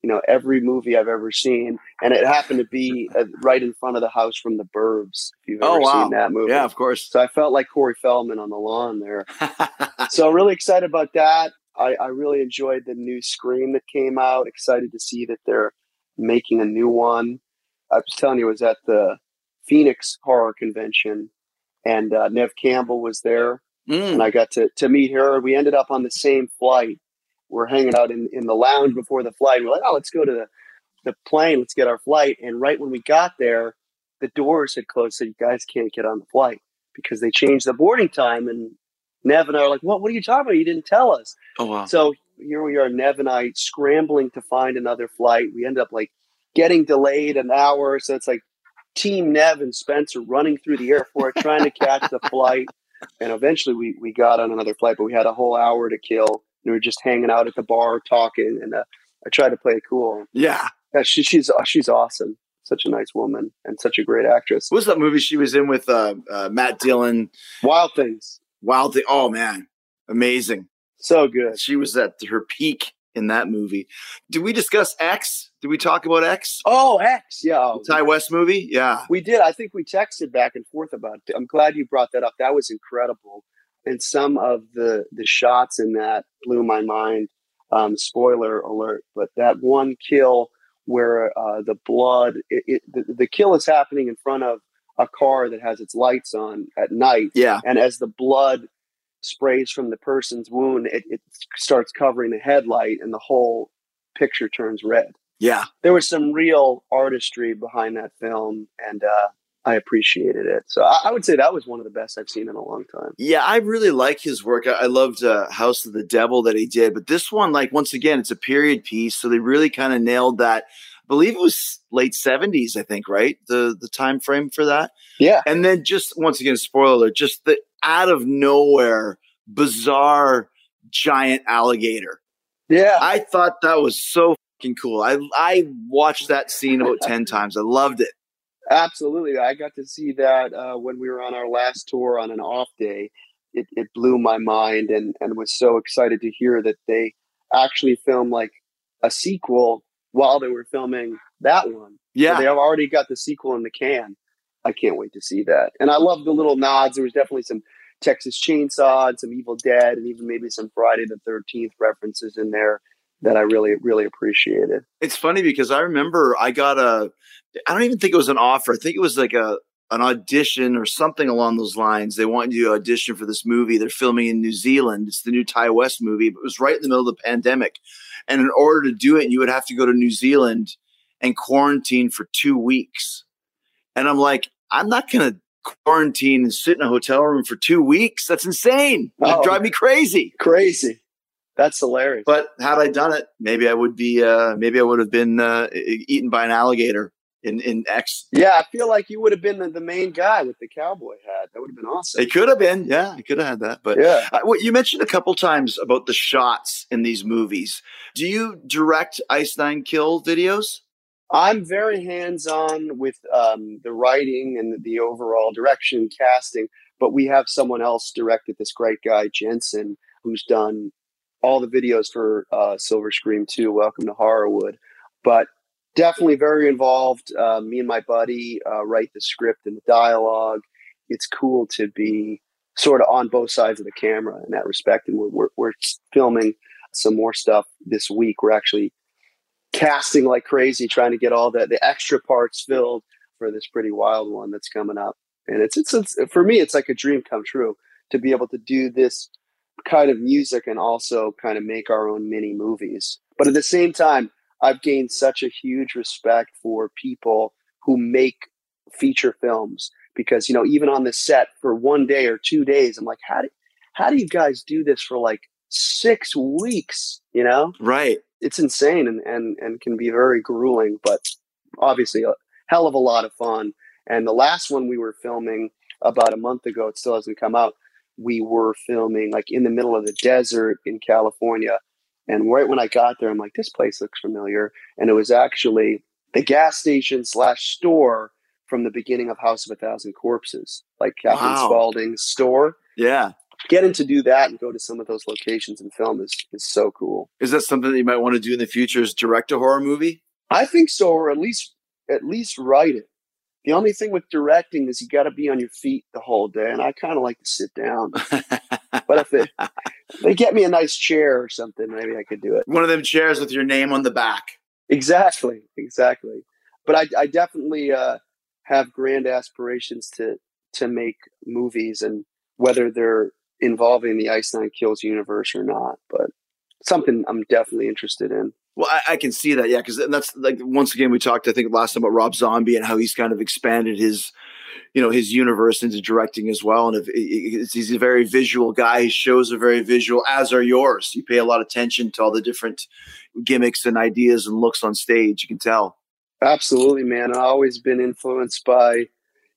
[SPEAKER 3] you know every movie I've ever seen, and it happened to be *laughs* uh, right in front of the house from The Burbs. If you've oh, ever wow. seen that movie,
[SPEAKER 4] yeah, of course.
[SPEAKER 3] So I felt like Corey Feldman on the lawn there. *laughs* so really excited about that. I, I really enjoyed the new Scream that came out. Excited to see that they're making a new one. I was telling you, I was at the Phoenix Horror Convention, and uh, Neve Campbell was there, mm. and I got to to meet her. We ended up on the same flight. We're hanging out in, in the lounge before the flight. We're like, oh, let's go to the the plane. Let's get our flight. And right when we got there, the doors had closed, so you guys can't get on the flight because they changed the boarding time. And Neve and I are like, what, what are you talking about? You didn't tell us.
[SPEAKER 4] Oh, wow.
[SPEAKER 3] So here we are, Neve and I scrambling to find another flight. We end up like getting delayed an hour. So it's like Team Neve and Spencer running through the airport trying to catch the *laughs* flight. And eventually we, we got on another flight, but we had a whole hour to kill. We were just hanging out at the bar talking. And uh, I tried to play it cool.
[SPEAKER 4] Yeah.
[SPEAKER 3] Yeah, she, she's she's awesome. Such a nice woman and such a great actress.
[SPEAKER 4] What was that movie she was in with uh, uh, Matt Dillon?
[SPEAKER 3] Wild Things.
[SPEAKER 4] Wild Thing. Oh man, amazing.
[SPEAKER 3] So good.
[SPEAKER 4] She was at her peak in that movie. Did we discuss X? Did we talk about X?
[SPEAKER 3] Oh, X. Yeah.
[SPEAKER 4] The Ti West movie? Yeah.
[SPEAKER 3] We did. I think we texted back and forth about it. I'm glad you brought that up. That was incredible. And some of the the shots in that blew my mind. Um, spoiler alert, but that one kill where uh, the blood, it, it, the, the kill is happening in front of a car that has its lights on at night.
[SPEAKER 4] Yeah.
[SPEAKER 3] And as the blood sprays from the person's wound, it, it starts covering the headlight and the whole picture turns red.
[SPEAKER 4] Yeah.
[SPEAKER 3] There was some real artistry behind that film, and uh, I appreciated it. So I, I, would say that was one of the best I've seen in a long time.
[SPEAKER 4] Yeah, I really like his work. I, I loved uh, House of the Devil that he did, but this one, like once again, it's a period piece, so they really kind of nailed that. I believe it was late seventies, I think, right? The the time frame for that.
[SPEAKER 3] Yeah,
[SPEAKER 4] and then just once again, spoiler, just the out of nowhere, bizarre giant alligator.
[SPEAKER 3] Yeah,
[SPEAKER 4] I thought that was so fucking cool. I I watched that scene about ten *laughs* times. I loved it.
[SPEAKER 3] Absolutely, I got to see that uh, when we were on our last tour on an off day. It, it blew my mind, and and was so excited to hear that they actually filmed like a sequel while they were filming that one.
[SPEAKER 4] Yeah,
[SPEAKER 3] so they have already got the sequel in the can. I can't wait to see that. And I love the little nods. There was definitely some Texas Chainsaw and some Evil Dead, and even maybe some Friday the Thirteenth references in there that I really, really appreciated.
[SPEAKER 4] It's funny because I remember I got a, I don't even think it was an offer. I think it was like a, an audition or something along those lines. They wanted you to audition for this movie. They're filming in New Zealand. It's the new Ti West movie, but it was right in the middle of the pandemic. And in order to do it, you would have to go to New Zealand and quarantine for two weeks. And I'm like, I'm not going to quarantine and sit in a hotel room for two weeks. That's insane. That'd oh, drive me crazy.
[SPEAKER 3] Crazy. That's hilarious.
[SPEAKER 4] But had I done it, maybe I would be. Uh, maybe I would have been uh, eaten by an alligator in in X.
[SPEAKER 3] Yeah, I feel like you would have been the, the main guy with the cowboy hat. That would have been awesome.
[SPEAKER 4] It could have been. Yeah, I could have had that. But
[SPEAKER 3] yeah,
[SPEAKER 4] uh, you mentioned a couple times about the shots in these movies. Do you direct Ice Nine Kill videos?
[SPEAKER 3] I'm very hands on with um, the writing and the overall direction, casting. But we have someone else directed this great guy Jensen, who's done all the videos for uh, Silver Scream 2, Welcome to Horrorwood. But definitely very involved. Uh, me and my buddy uh, write the script and the dialogue. It's cool to be sort of on both sides of the camera in that respect. And we're, we're, we're filming some more stuff this week. We're actually casting like crazy, trying to get all the, the extra parts filled for this pretty wild one that's coming up. And it's, it's, it's for me, it's like a dream come true to be able to do this kind of music and also kind of make our own mini movies. But at the same time, I've gained such a huge respect for people who make feature films because you know even on the set for one day or two days, I'm like, how do how do you guys do this for like six weeks? You know,
[SPEAKER 4] right?
[SPEAKER 3] It's insane and and and can be very grueling, but obviously a hell of a lot of fun. And the last one we were filming about a month ago, it still hasn't come out we were filming like in the middle of the desert in California. And right when I got there, I'm like, this place looks familiar. And it was actually the gas station slash store from the beginning of House of a Thousand Corpses, like Captain wow. Spaulding's store.
[SPEAKER 4] Yeah.
[SPEAKER 3] Getting to do that and go to some of those locations and film is, is so cool.
[SPEAKER 4] Is that something that you might want to do in the future is direct a horror movie?
[SPEAKER 3] I think so, or at least at least write it. The only thing with directing is you got to be on your feet the whole day, and I kind of like to sit down. but if they, *laughs* they get me a nice chair or something, maybe I could do it.
[SPEAKER 4] One of them chairs with your name on the back.
[SPEAKER 3] Exactly, exactly. But I, I definitely uh, have grand aspirations to to make movies, and whether they're involving the Ice Nine Kills universe or not, but something I'm definitely interested in.
[SPEAKER 4] Well, I, I, can see that, yeah, because that's like once again we talked, I think last time about Rob Zombie and how he's kind of expanded his, you know, his universe into directing as well. And if, he's a very visual guy, his shows are very visual, as are yours. You pay a lot of attention to all the different gimmicks and ideas and looks on stage. You can tell.
[SPEAKER 3] Absolutely, man. I've always been influenced by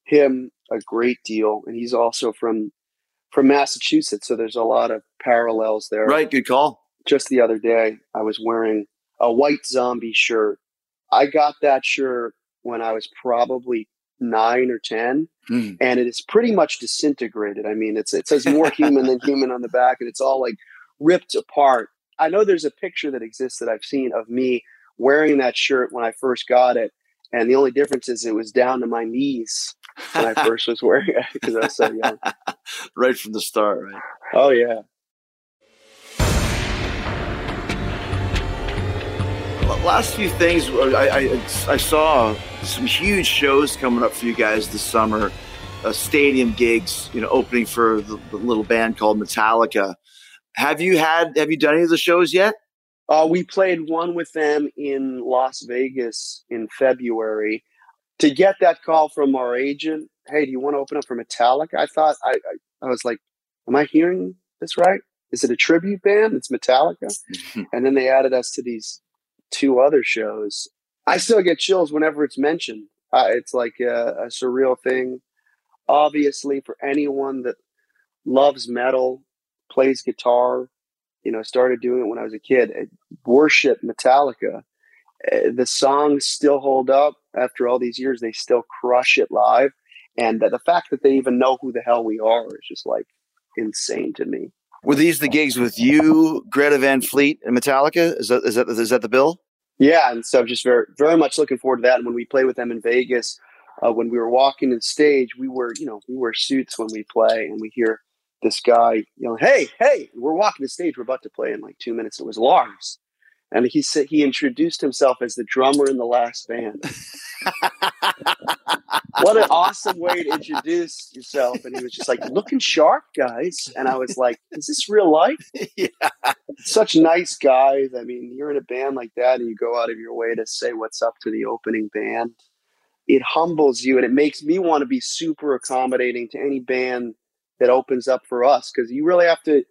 [SPEAKER 3] him a great deal, and he's also from from Massachusetts, so there's a lot of parallels there.
[SPEAKER 4] Right. Good call.
[SPEAKER 3] Just the other day, I was wearing a white zombie shirt I got that shirt when I was probably nine or ten,
[SPEAKER 4] Mm.
[SPEAKER 3] and it is pretty much disintegrated. I mean, it's it says more *laughs* human than human on the back, and it's all like ripped apart. I know there's a picture that exists that I've seen of me wearing that shirt when I first got it, and the only difference is it was down to my knees when I *laughs* first was wearing it because I was so young. *laughs*
[SPEAKER 4] right from the start, right?
[SPEAKER 3] Oh yeah.
[SPEAKER 4] Last few things I, I, I, saw some huge shows coming up for you guys this summer uh, stadium gigs you know opening for the, the, little band called metallica. Have you had have you done any of the shows yet?
[SPEAKER 3] Uh, we played one with them in las vegas in february. To get that call from our agent hey do you want to open up for metallica? I thought i, I, I was like am i hearing this right? Is it a tribute band? It's metallica? *laughs* And then they added us to these two other shows. I still get chills whenever it's mentioned. Uh, it's like a, a, surreal thing. Obviously, for anyone that loves metal, plays guitar, you know, started doing it when I was a kid, I worship Metallica. Uh, the songs still hold up after all these years. They still crush it live. And the fact that they even know who the hell we are is just like insane to me.
[SPEAKER 4] Were these the gigs with you, Greta Van Fleet, and Metallica? Is that is that is that the bill?
[SPEAKER 3] Yeah, and so I'm just very very much looking forward to that. And when we play with them in Vegas, uh, when we were walking in stage, we were you know we wear suits when we play, and we hear this guy yelling, "Hey, hey!" We're walking the stage. We're about to play in like two minutes. It was Lars, and he said he introduced himself as the drummer in the last band. what an awesome way to introduce yourself. And he was just like, looking sharp, guys. And I was like, is this real life? *laughs*
[SPEAKER 4] yeah.
[SPEAKER 3] Such nice guys. I mean, you're in a band like that and you go out of your way to say what's up to the opening band. It humbles you and it makes me want to be super accommodating to any band that opens up for us because you really have to,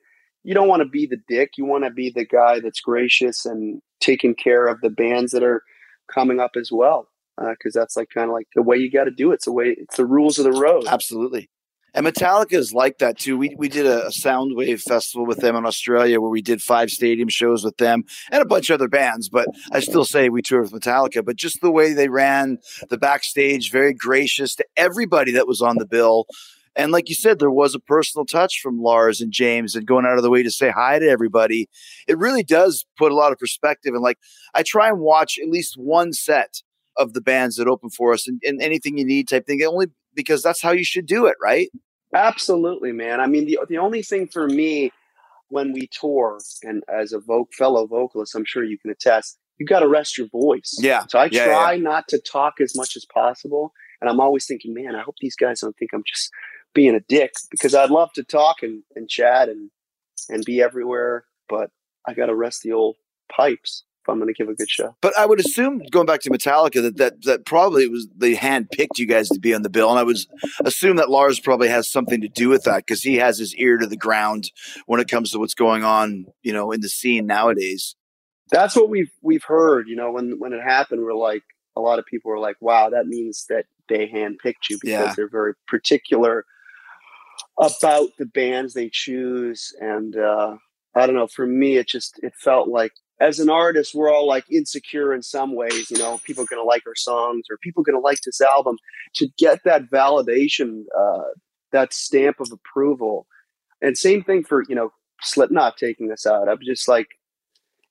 [SPEAKER 3] you don't want to be the dick. You want to be the guy that's gracious and taking care of the bands that are coming up as well because uh, that's like kind of like the way you got to do it. It's the way it's the rules of the road.
[SPEAKER 4] Absolutely. And Metallica is like that too. We we did a, a Soundwave festival with them in Australia where we did five stadium shows with them and a bunch of other bands. But I still say we toured with Metallica. But just the way they ran the backstage, very gracious to everybody that was on the bill. And like you said, there was a personal touch from Lars and James and going out of the way to say hi to everybody. It really does put a lot of perspective. And like I try and watch at least one set of the bands that open for us and, and anything you need type thing. Only because that's how you should do it, right?
[SPEAKER 3] Absolutely, man. I mean, the the only thing for me when we tour, and as a fellow vocalist, I'm sure you can attest, you got to rest your voice.
[SPEAKER 4] Yeah.
[SPEAKER 3] So I
[SPEAKER 4] yeah,
[SPEAKER 3] try
[SPEAKER 4] yeah.
[SPEAKER 3] not to talk as much as possible, and I'm always thinking, man, I hope these guys don't think I'm just being a dick because I'd love to talk and, and chat and and be everywhere, but I got to rest the old pipes. If I'm going to give a good show.
[SPEAKER 4] But I would assume, going back to Metallica, that that, that probably it was they handpicked you guys to be on the bill, and I would assume that Lars probably has something to do with that because he has his ear to the ground when it comes to what's going on, you know, in the scene nowadays.
[SPEAKER 3] That's what we've we've heard. You know, when when it happened, we're like a lot of people were like, "Wow, that means that they handpicked you because
[SPEAKER 4] Yeah.
[SPEAKER 3] they're very particular about the bands they choose." And uh, I don't know. For me, it just it felt like as an artist, we're all like insecure in some ways. You know, people to like our songs or people to like this album. To get that validation, uh, that stamp of approval, and same thing for you know Slipknot taking us out. I'm just like,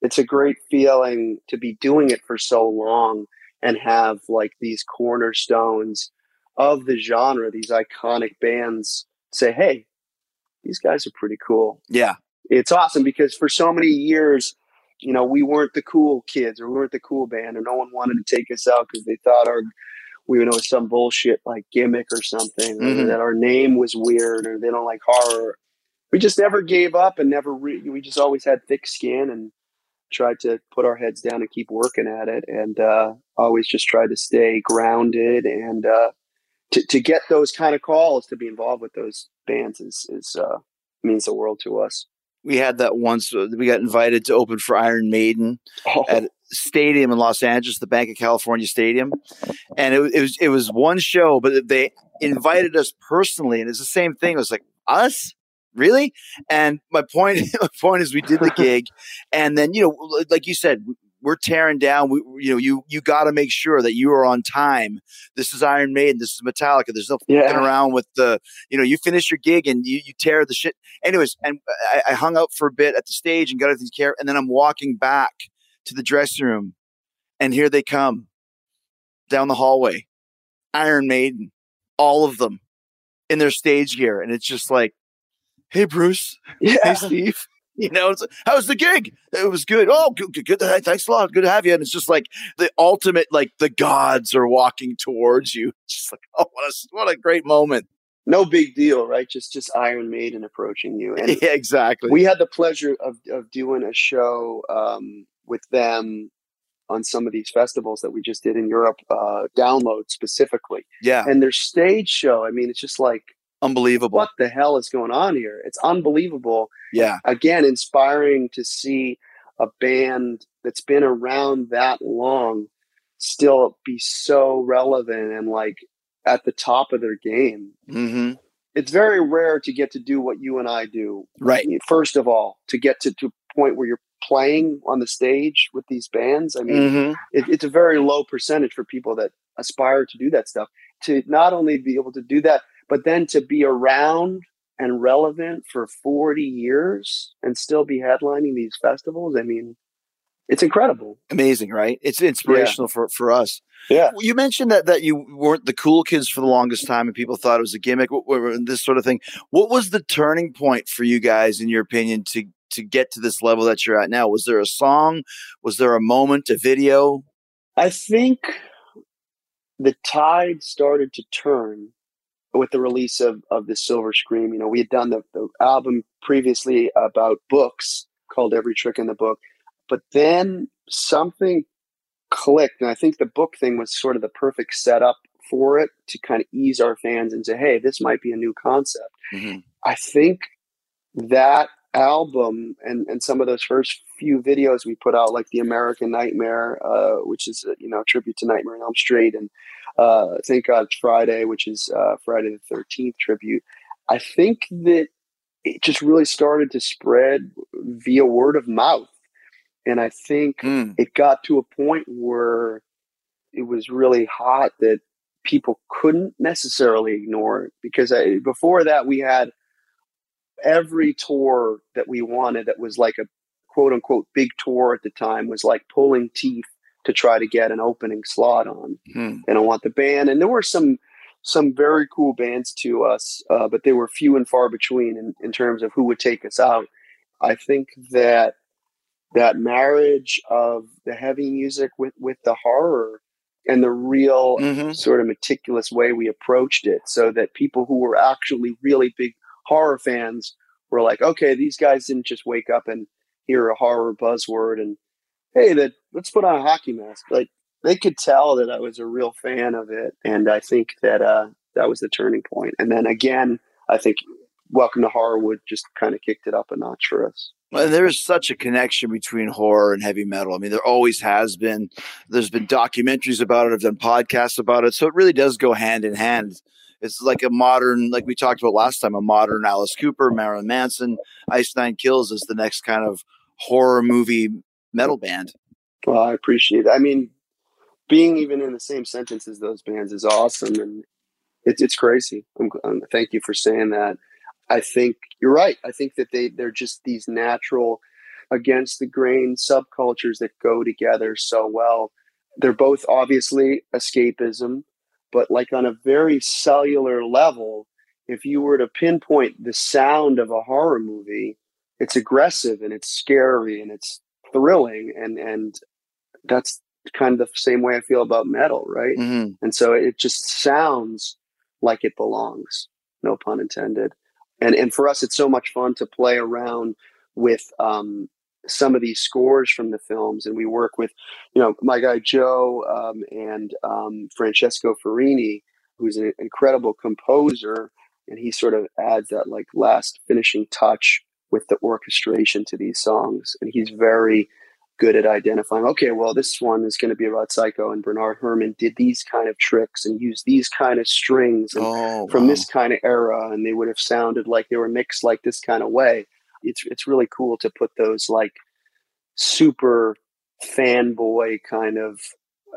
[SPEAKER 3] it's a great feeling to be doing it for so long and have like these cornerstones of the genre, these iconic bands say, "Hey, these guys are pretty cool."
[SPEAKER 4] Yeah,
[SPEAKER 3] it's awesome because for so many years, you know, we weren't the cool kids or we weren't the cool band, or no one wanted to take us out because they thought our we know some bullshit like gimmick or something, or
[SPEAKER 4] Mhm.
[SPEAKER 3] that our name was weird, or they don't like horror. We just never gave up and never. Re- we just always had thick skin and tried to put our heads down and keep working at it, and uh, always just tried to stay grounded and uh, to to get those kind of calls to be involved with those bands is is uh, means the world to us.
[SPEAKER 4] we had that once. uh, We got invited to open for Iron Maiden
[SPEAKER 3] Oh,
[SPEAKER 4] at stadium in Los Angeles, the Bank of California Stadium, and it, was- it was it was one show, but they invited us personally, and it's the same thing. It was like us. Really? And my point, *laughs* my point is, we did the gig, and then you know, like you said, we're tearing down. We, you know, you you got to make sure that you are on time. This is Iron Maiden. This is Metallica. There's no
[SPEAKER 3] Yeah.
[SPEAKER 4] fucking around with the, you know, you finish your gig and you you tear the shit. Anyways, and I, I hung out for a bit at the stage and got everything care, and then I'm walking back to the dressing room, and here they come down the hallway, Iron Maiden, all of them in their stage gear, and it's just like, hey Bruce,
[SPEAKER 3] yeah.
[SPEAKER 4] hey Steve. *laughs* You know, it's, how's the gig? It was good. Oh, good, good, good. Thanks a lot. Good to have you. And it's just like the ultimate, like the gods are walking towards you. It's *laughs* just like, oh, what a what a great moment.
[SPEAKER 3] No big deal, right? Just just Iron Maiden approaching you. And
[SPEAKER 4] yeah, *laughs* exactly.
[SPEAKER 3] we had the pleasure of of doing a show um, with them on some of these festivals that we just did in Europe, uh, download specifically.
[SPEAKER 4] yeah,
[SPEAKER 3] And their stage show, I mean, it's just like,
[SPEAKER 4] unbelievable.
[SPEAKER 3] what the hell is going on here? It's unbelievable.
[SPEAKER 4] Yeah,
[SPEAKER 3] Again, inspiring to see a band that's been around that long still be so relevant and like at the top of their game.
[SPEAKER 4] hmm
[SPEAKER 3] It's very rare to get to do what you and I do
[SPEAKER 4] right.
[SPEAKER 3] first of all, to get to, to a point where you're playing on the stage with these bands, I mean,
[SPEAKER 4] hmm
[SPEAKER 3] it, it's a very low percentage for people that aspire to do that stuff. To not only be able to do that, but then to be around and relevant for 40 years and still be headlining these festivals. I mean, it's incredible.
[SPEAKER 4] Amazing, right? It's inspirational for for us.
[SPEAKER 3] Yeah.
[SPEAKER 4] You mentioned that that you weren't the cool kids for the longest time, and people thought it was a gimmick. This sort of thing. What was the turning point for you guys, in your opinion, to to get to this level that you're at now? Was there a song? Was there a moment? A video?
[SPEAKER 3] I think the tide started to turn with the release of, of the Silver Scream. You know, we had done the, the album previously about books called Every Trick in the Book, but then something clicked. And I think the book thing was sort of the perfect setup for it to kind of ease our fans and say, hey, this might be a new concept.
[SPEAKER 4] Mm-hmm.
[SPEAKER 3] I think that album and, and some of those first few videos we put out, like the American Nightmare, uh, which is a, you know a tribute to Nightmare on Elm Street, and uh, Thank God It's Friday, which is uh, Friday the Thirteenth tribute. I think that it just really started to spread via word of mouth, and I think
[SPEAKER 4] Mm.
[SPEAKER 3] it got to a point where it was really hot that people couldn't necessarily ignore it because I, before that we had every tour that we wanted that was like a quote unquote big tour at the time was like pulling teeth to try to get an opening slot on
[SPEAKER 4] Hmm.
[SPEAKER 3] and I want the band and there were some some very cool bands to us uh, but they were few and far between in, in terms of who would take us out I think that that marriage of the heavy music with with the horror and the real
[SPEAKER 4] Mhm.
[SPEAKER 3] sort of meticulous way we approached it so that people who were actually really big horror fans were like okay these guys didn't just wake up and hear a horror buzzword and hey that let's put on a hockey mask like they could tell that i was a real fan of it and i think that uh that was the turning point and then again i think welcome to horrorwood just kind of kicked it up a notch for us
[SPEAKER 4] Well, there is such a connection between horror and heavy metal. I mean, there always has been. There's been documentaries about it. I've done podcasts about it. So it really does go hand in hand. It's like a modern, like we talked about last time, a modern Alice Cooper, Marilyn Manson, Ice Nine Kills is the next kind of horror movie metal band.
[SPEAKER 3] Well, I appreciate it. I mean, being even in the same sentence as those bands is awesome, and it's it's crazy. I'm, um, thank you for saying that. I think you're right. I think that they they're just these natural, against the grain subcultures that go together so well. They're both obviously escapism, but like on a very cellular level, if you were to pinpoint the sound of a horror movie, it's aggressive and it's scary and it's thrilling and and that's kind of the same way I feel about metal, right?
[SPEAKER 4] hmm
[SPEAKER 3] And so it just sounds like it belongs, no pun intended. And and for us, it's so much fun to play around with um, some of these scores from the films, and we work with, you know, my guy Joe um, and um, Francesco Ferrini, who's an incredible composer, and he sort of adds that like last finishing touch with the orchestration to these songs, and he's very good at identifying okay well this one is going to be about psycho and bernard herrmann did these kind of tricks and used these kind of strings and
[SPEAKER 4] Oh,
[SPEAKER 3] from
[SPEAKER 4] wow.
[SPEAKER 3] this kind of era and they would have sounded like they were mixed like this kind of way it's it's really cool to put those like super fanboy kind of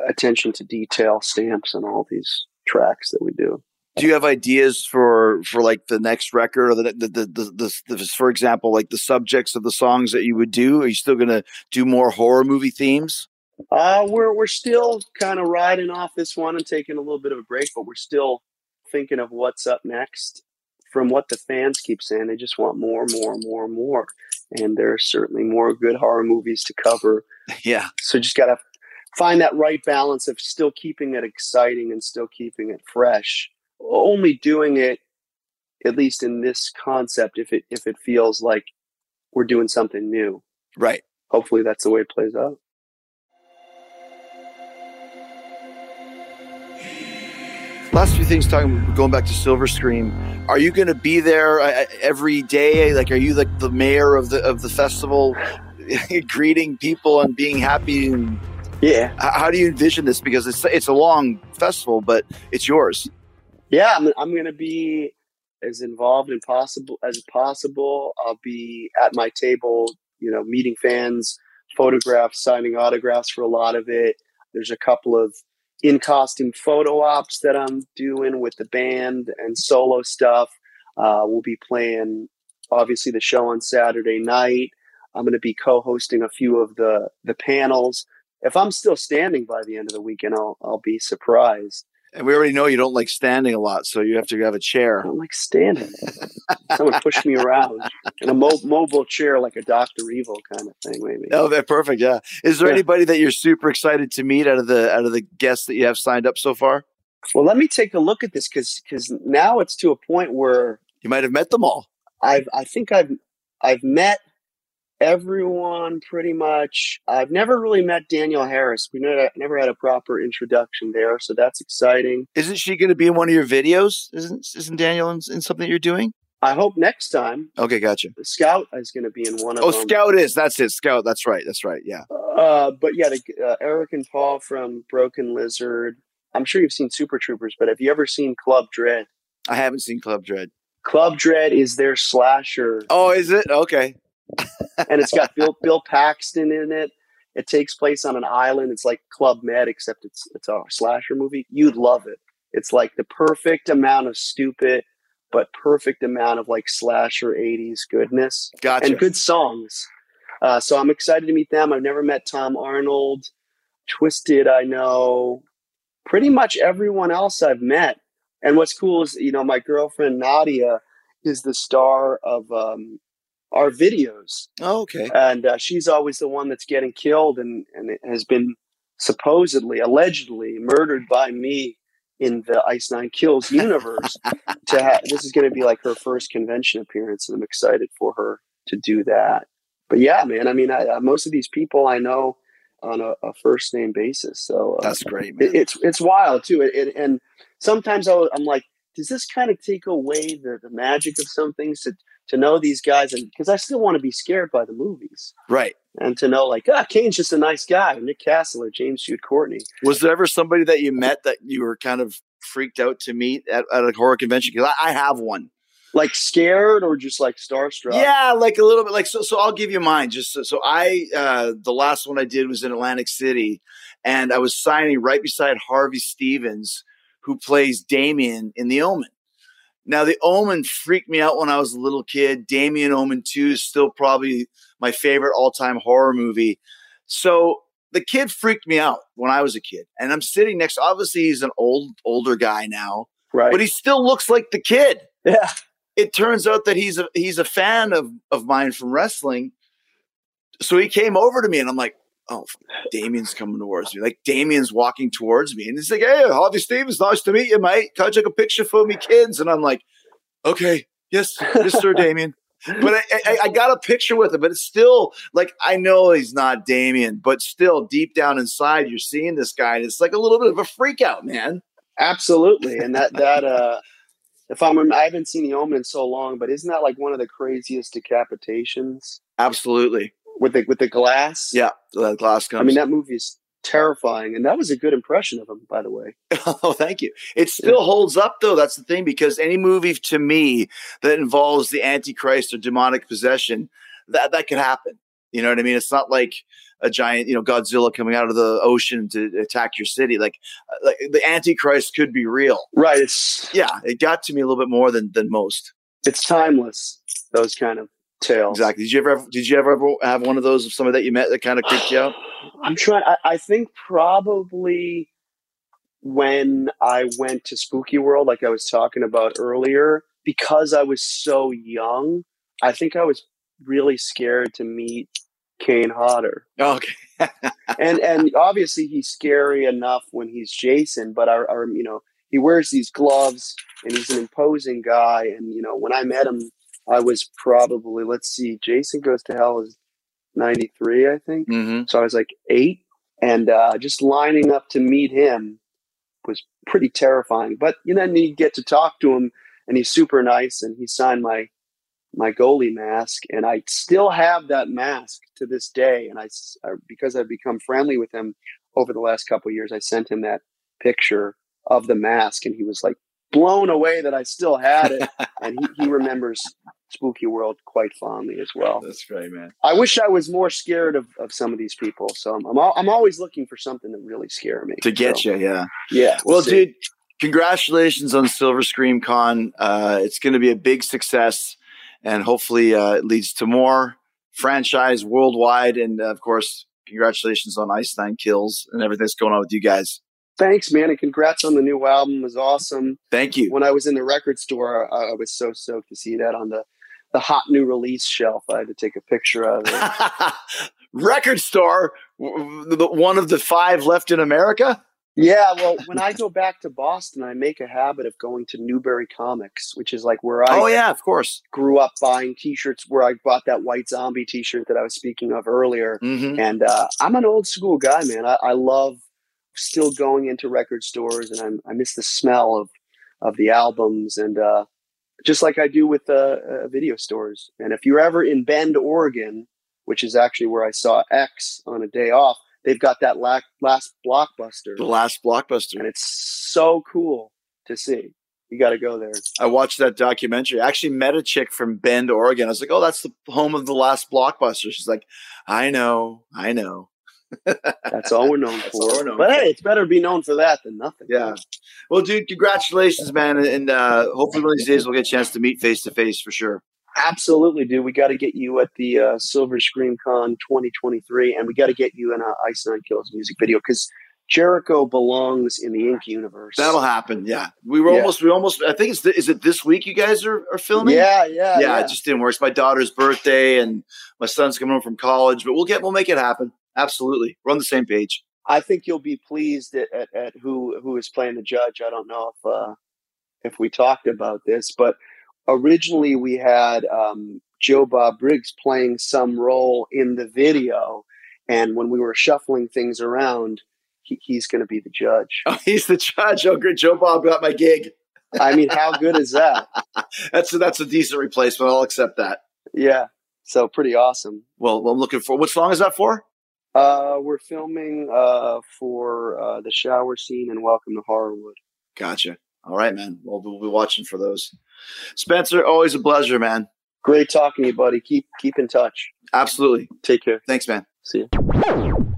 [SPEAKER 3] attention to detail stamps on all these tracks that we do.
[SPEAKER 4] Do you have ideas for for like the next record or the the the, the, the, the for example like the subjects of the songs that you would do? Are you still going to do more horror movie themes?
[SPEAKER 3] Uh, we're we're still kind of riding off this one and taking a little bit of a break, but we're still thinking of what's up next. From what the fans keep saying, they just want more, more, more, more, and there are certainly more good horror movies to cover. *laughs*
[SPEAKER 4] Yeah.
[SPEAKER 3] So just gotta find that right balance of still keeping it exciting and still keeping it fresh. Only doing it, at least in this concept, if it if it feels like we're doing something new.
[SPEAKER 4] Right.
[SPEAKER 3] Hopefully, that's the way it plays out.
[SPEAKER 4] last few things talking going back to silver scream are you going to be there uh, every day like are you like the mayor of the of the festival *laughs* greeting people and being happy and
[SPEAKER 3] yeah
[SPEAKER 4] how do you envision this because it's it's a long festival but it's yours
[SPEAKER 3] yeah i'm, I'm going to be as involved in possible as possible i'll be at my table you know meeting fans photographs signing autographs for a lot of it there's a couple of in costume photo ops that I'm doing with the band and solo stuff. Uh, we'll be playing obviously the show on Saturday night. I'm going to be co-hosting a few of the the panels. If I'm still standing by the end of the weekend, I'll I'll be surprised.
[SPEAKER 4] And we already know you don't like standing a lot, so you have to have a chair.
[SPEAKER 3] I don't like standing. Someone push me around in a mo- mobile chair, like a Doctor Evil kind of thing, maybe.
[SPEAKER 4] Oh, that perfect. Yeah. Is there yeah. anybody that you're super excited to meet out of the out of the guests that you have signed up so far?
[SPEAKER 3] Well, let me take a look at this because because now it's to a point where
[SPEAKER 4] you might have met them all.
[SPEAKER 3] I've I think I've I've met everyone pretty much. I've never really met danielle Harris. We never, had a proper introduction there, so that's exciting.
[SPEAKER 4] Isn't she going to be in one of your videos? Isn't isn't Danielle in, in something you're doing?
[SPEAKER 3] I hope next time.
[SPEAKER 4] Okay, gotcha.
[SPEAKER 3] Scout is going to be in one of
[SPEAKER 4] oh,
[SPEAKER 3] them.
[SPEAKER 4] Scout is. That's it. Scout. That's right. That's right. Yeah.
[SPEAKER 3] Uh, but yeah, the, uh, Eric and Paul from Broken Lizard. I'm sure you've seen Super Troopers, but have you ever seen Club Dread?
[SPEAKER 4] I haven't seen Club Dread.
[SPEAKER 3] Club Dread is their slasher.
[SPEAKER 4] Oh, is it? Okay
[SPEAKER 3] and it's got Bill Bill Paxton in it. It takes place on an island. It's like Club Med, except it's it's a slasher movie. You'd love it. It's like the perfect amount of stupid, but perfect amount of like slasher '80s goodness.
[SPEAKER 4] Gotcha.
[SPEAKER 3] And good songs. Uh, so I'm excited to meet them. I've never met Tom Arnold. Twisted, I know. Pretty much everyone else I've met. And what's cool is, you know, my girlfriend Nadia is the star of um, our videos.
[SPEAKER 4] Oh, okay.
[SPEAKER 3] And uh, she's always the one that's getting killed and, and has been supposedly, allegedly murdered by me in the Ice Nine Kills *laughs* universe. to ha- this is going to be like her first convention appearance, and I'm excited for her to do that. But yeah, man, I mean, I, uh, most of these people I know on a, a first name basis, so
[SPEAKER 4] uh, that's great. It,
[SPEAKER 3] it's it's wild too, it, it, and sometimes i am like, does this kind of take away the, the magic of some things to to know these guys and because I still want to be scared by the movies.
[SPEAKER 4] Right.
[SPEAKER 3] And to know like, ah, Kane's just a nice guy. Nick Castle or James Jude Courtney.
[SPEAKER 4] Was there ever somebody that you met that you were kind of freaked out to meet at, at a horror convention? Because I, I have one.
[SPEAKER 3] Like scared or just like starstruck?
[SPEAKER 4] Yeah, like a little bit. Like so. So I'll give you mine. Just so, so I, uh, the last one I did was in Atlantic City, and I was signing right beside Harvey Stephens, who plays Damien in The Omen. Now, The Omen freaked me out when I was a little kid. Damien Omen 2 is still probably my favorite all time horror movie. So the kid freaked me out when I was a kid. And I'm sitting next, obviously, he's an old, older guy now,
[SPEAKER 3] right?
[SPEAKER 4] But he still looks like the kid.
[SPEAKER 3] Yeah.
[SPEAKER 4] It turns out that he's a he's a fan of of mine from wrestling. So he came over to me and I'm like, oh, Damien's coming towards me. Like Damien's walking towards me. And he's like, hey, Harvey Stephens, nice to meet you, mate. Can I take a picture for me kids? And I'm like, okay, yes, yes, sir, *laughs* Damien. But I, I, I, got a picture with him, but it's still like I know he's not Damien, but still deep down inside, you're seeing this guy, and it's like a little bit of a freak out, man.
[SPEAKER 3] Absolutely, and that *laughs* that uh, if I'm I haven't seen the Omen in so long, but isn't that like one of the craziest decapitations?
[SPEAKER 4] Absolutely
[SPEAKER 3] with the with the glass.
[SPEAKER 4] Yeah, the glass comes.
[SPEAKER 3] I mean, that movie is terrifying, and that was a good impression of him, by the way. *laughs*
[SPEAKER 4] oh, thank you. It still yeah. holds up, though. That's the thing, because any movie to me that involves the Antichrist or demonic possession, that that could happen. You know what I mean? It's not like a giant, you know, Godzilla coming out of the ocean to attack your city. Like, uh, like the Antichrist could be real.
[SPEAKER 3] Right. It's
[SPEAKER 4] yeah. It got to me a little bit more than than most.
[SPEAKER 3] It's timeless. Those kind of tales.
[SPEAKER 4] Exactly. Did you ever did you ever have one of those of somebody that you met that kind of creeped you out? *sighs*
[SPEAKER 3] I'm trying. I, I think probably when I went to Spooky World, like I was talking about earlier, because I was so young, I think I was really scared to meet Kane Hodder.
[SPEAKER 4] Oh, okay. *laughs*
[SPEAKER 3] and and obviously he's scary enough when he's Jason, but our, our you know he wears these gloves and he's an imposing guy. And you know when I met him, I was probably let's see, Jason Goes to Hell is ninety three, I think.
[SPEAKER 4] Mm-hmm.
[SPEAKER 3] So I was like eight, and uh, just lining up to meet him was pretty terrifying. But you know, then you get to talk to him, and he's super nice, and he signed my my goalie mask, and I still have that mask to this day. And I, because I've become friendly with him over the last couple years, I sent him that picture of the mask, and he was like blown away that I still had it, *laughs* and he, he remembers Spooky World quite fondly as well.
[SPEAKER 4] That's great, man.
[SPEAKER 3] I wish I was more scared of, of some of these people. So I'm I'm, I'm always looking for something that really scare me
[SPEAKER 4] to get
[SPEAKER 3] so,
[SPEAKER 4] you. Yeah,
[SPEAKER 3] yeah.
[SPEAKER 4] We'll, well dude, congratulations on Silver Scream Con. Uh, it's going to be a big success and hopefully uh, it leads to more franchise worldwide. And uh, of course, congratulations on Ice Nine Kills and everything that's going on with you guys.
[SPEAKER 3] Thanks, man, and congrats on the new album. It was awesome.
[SPEAKER 4] Thank you.
[SPEAKER 3] When I was in the record store, I was so stoked to see that on the the hot new release shelf. I had to take a picture of it. *laughs*
[SPEAKER 4] record store, one of the five left in America.
[SPEAKER 3] Yeah, well, when I go back to Boston, I make a habit of going to Newbury Comics, which is like where I
[SPEAKER 4] oh yeah, of course
[SPEAKER 3] grew up buying T-shirts. Where I bought that White Zombie T-shirt that I was speaking of earlier.
[SPEAKER 4] Mm-hmm.
[SPEAKER 3] And uh, I'm an old school guy, man. I, I, love still going into record stores, and I'm, i miss the smell of of the albums, and uh, just like I do with uh, uh, video stores. And if you're ever in Bend, Oregon, which is actually where I saw X on a day off they've got that last, last blockbuster.
[SPEAKER 4] The last blockbuster.
[SPEAKER 3] And it's so cool to see. You got to go there.
[SPEAKER 4] I watched that documentary. I actually met a chick from Bend, Oregon. I was like, oh, that's the home of the last blockbuster. She's like, I know, I know.
[SPEAKER 3] That's all we're known for. We're known but for. hey, it's better to be known for that than nothing.
[SPEAKER 4] Yeah. Well, dude, congratulations, man. And uh, hopefully one of these days we'll get a chance to meet face to face for sure.
[SPEAKER 3] Absolutely, dude. We got to get you at the uh, Silver Scream Con 2023, and we got to get you in a Ice Nine Kills music video because Jericho belongs in the Ink universe.
[SPEAKER 4] That'll happen. Yeah, we were yeah. almost. We almost. I think it's. The, is it this week? You guys are, are filming?
[SPEAKER 3] Yeah, yeah,
[SPEAKER 4] yeah, yeah. It just didn't work. It's my daughter's birthday, and my son's coming home from college. But we'll get. We'll make it happen. Absolutely, we're on the same page.
[SPEAKER 3] I think you'll be pleased at, at, at who who is playing the judge. I don't know if uh, if we talked about this, but originally we had um, Joe Bob Briggs playing some role in the video, and when we were shuffling things around, he, he's going to be the judge.
[SPEAKER 4] Oh, he's the judge. Oh, good. Joe Bob got my gig.
[SPEAKER 3] I mean, how good is that? *laughs*
[SPEAKER 4] that's a, that's a decent replacement. I'll accept that.
[SPEAKER 3] Yeah. So pretty awesome.
[SPEAKER 4] Well, I'm looking for. What song is that for?
[SPEAKER 3] Uh, we're filming uh, for uh, the shower scene and Welcome to Horrorwood.
[SPEAKER 4] Gotcha. All right, man. Well, we'll be watching for those. Spencer, always a pleasure, man.
[SPEAKER 3] Great talking to you, buddy. Keep keep in touch.
[SPEAKER 4] Absolutely.
[SPEAKER 3] Take care.
[SPEAKER 4] Thanks, man.
[SPEAKER 3] See you.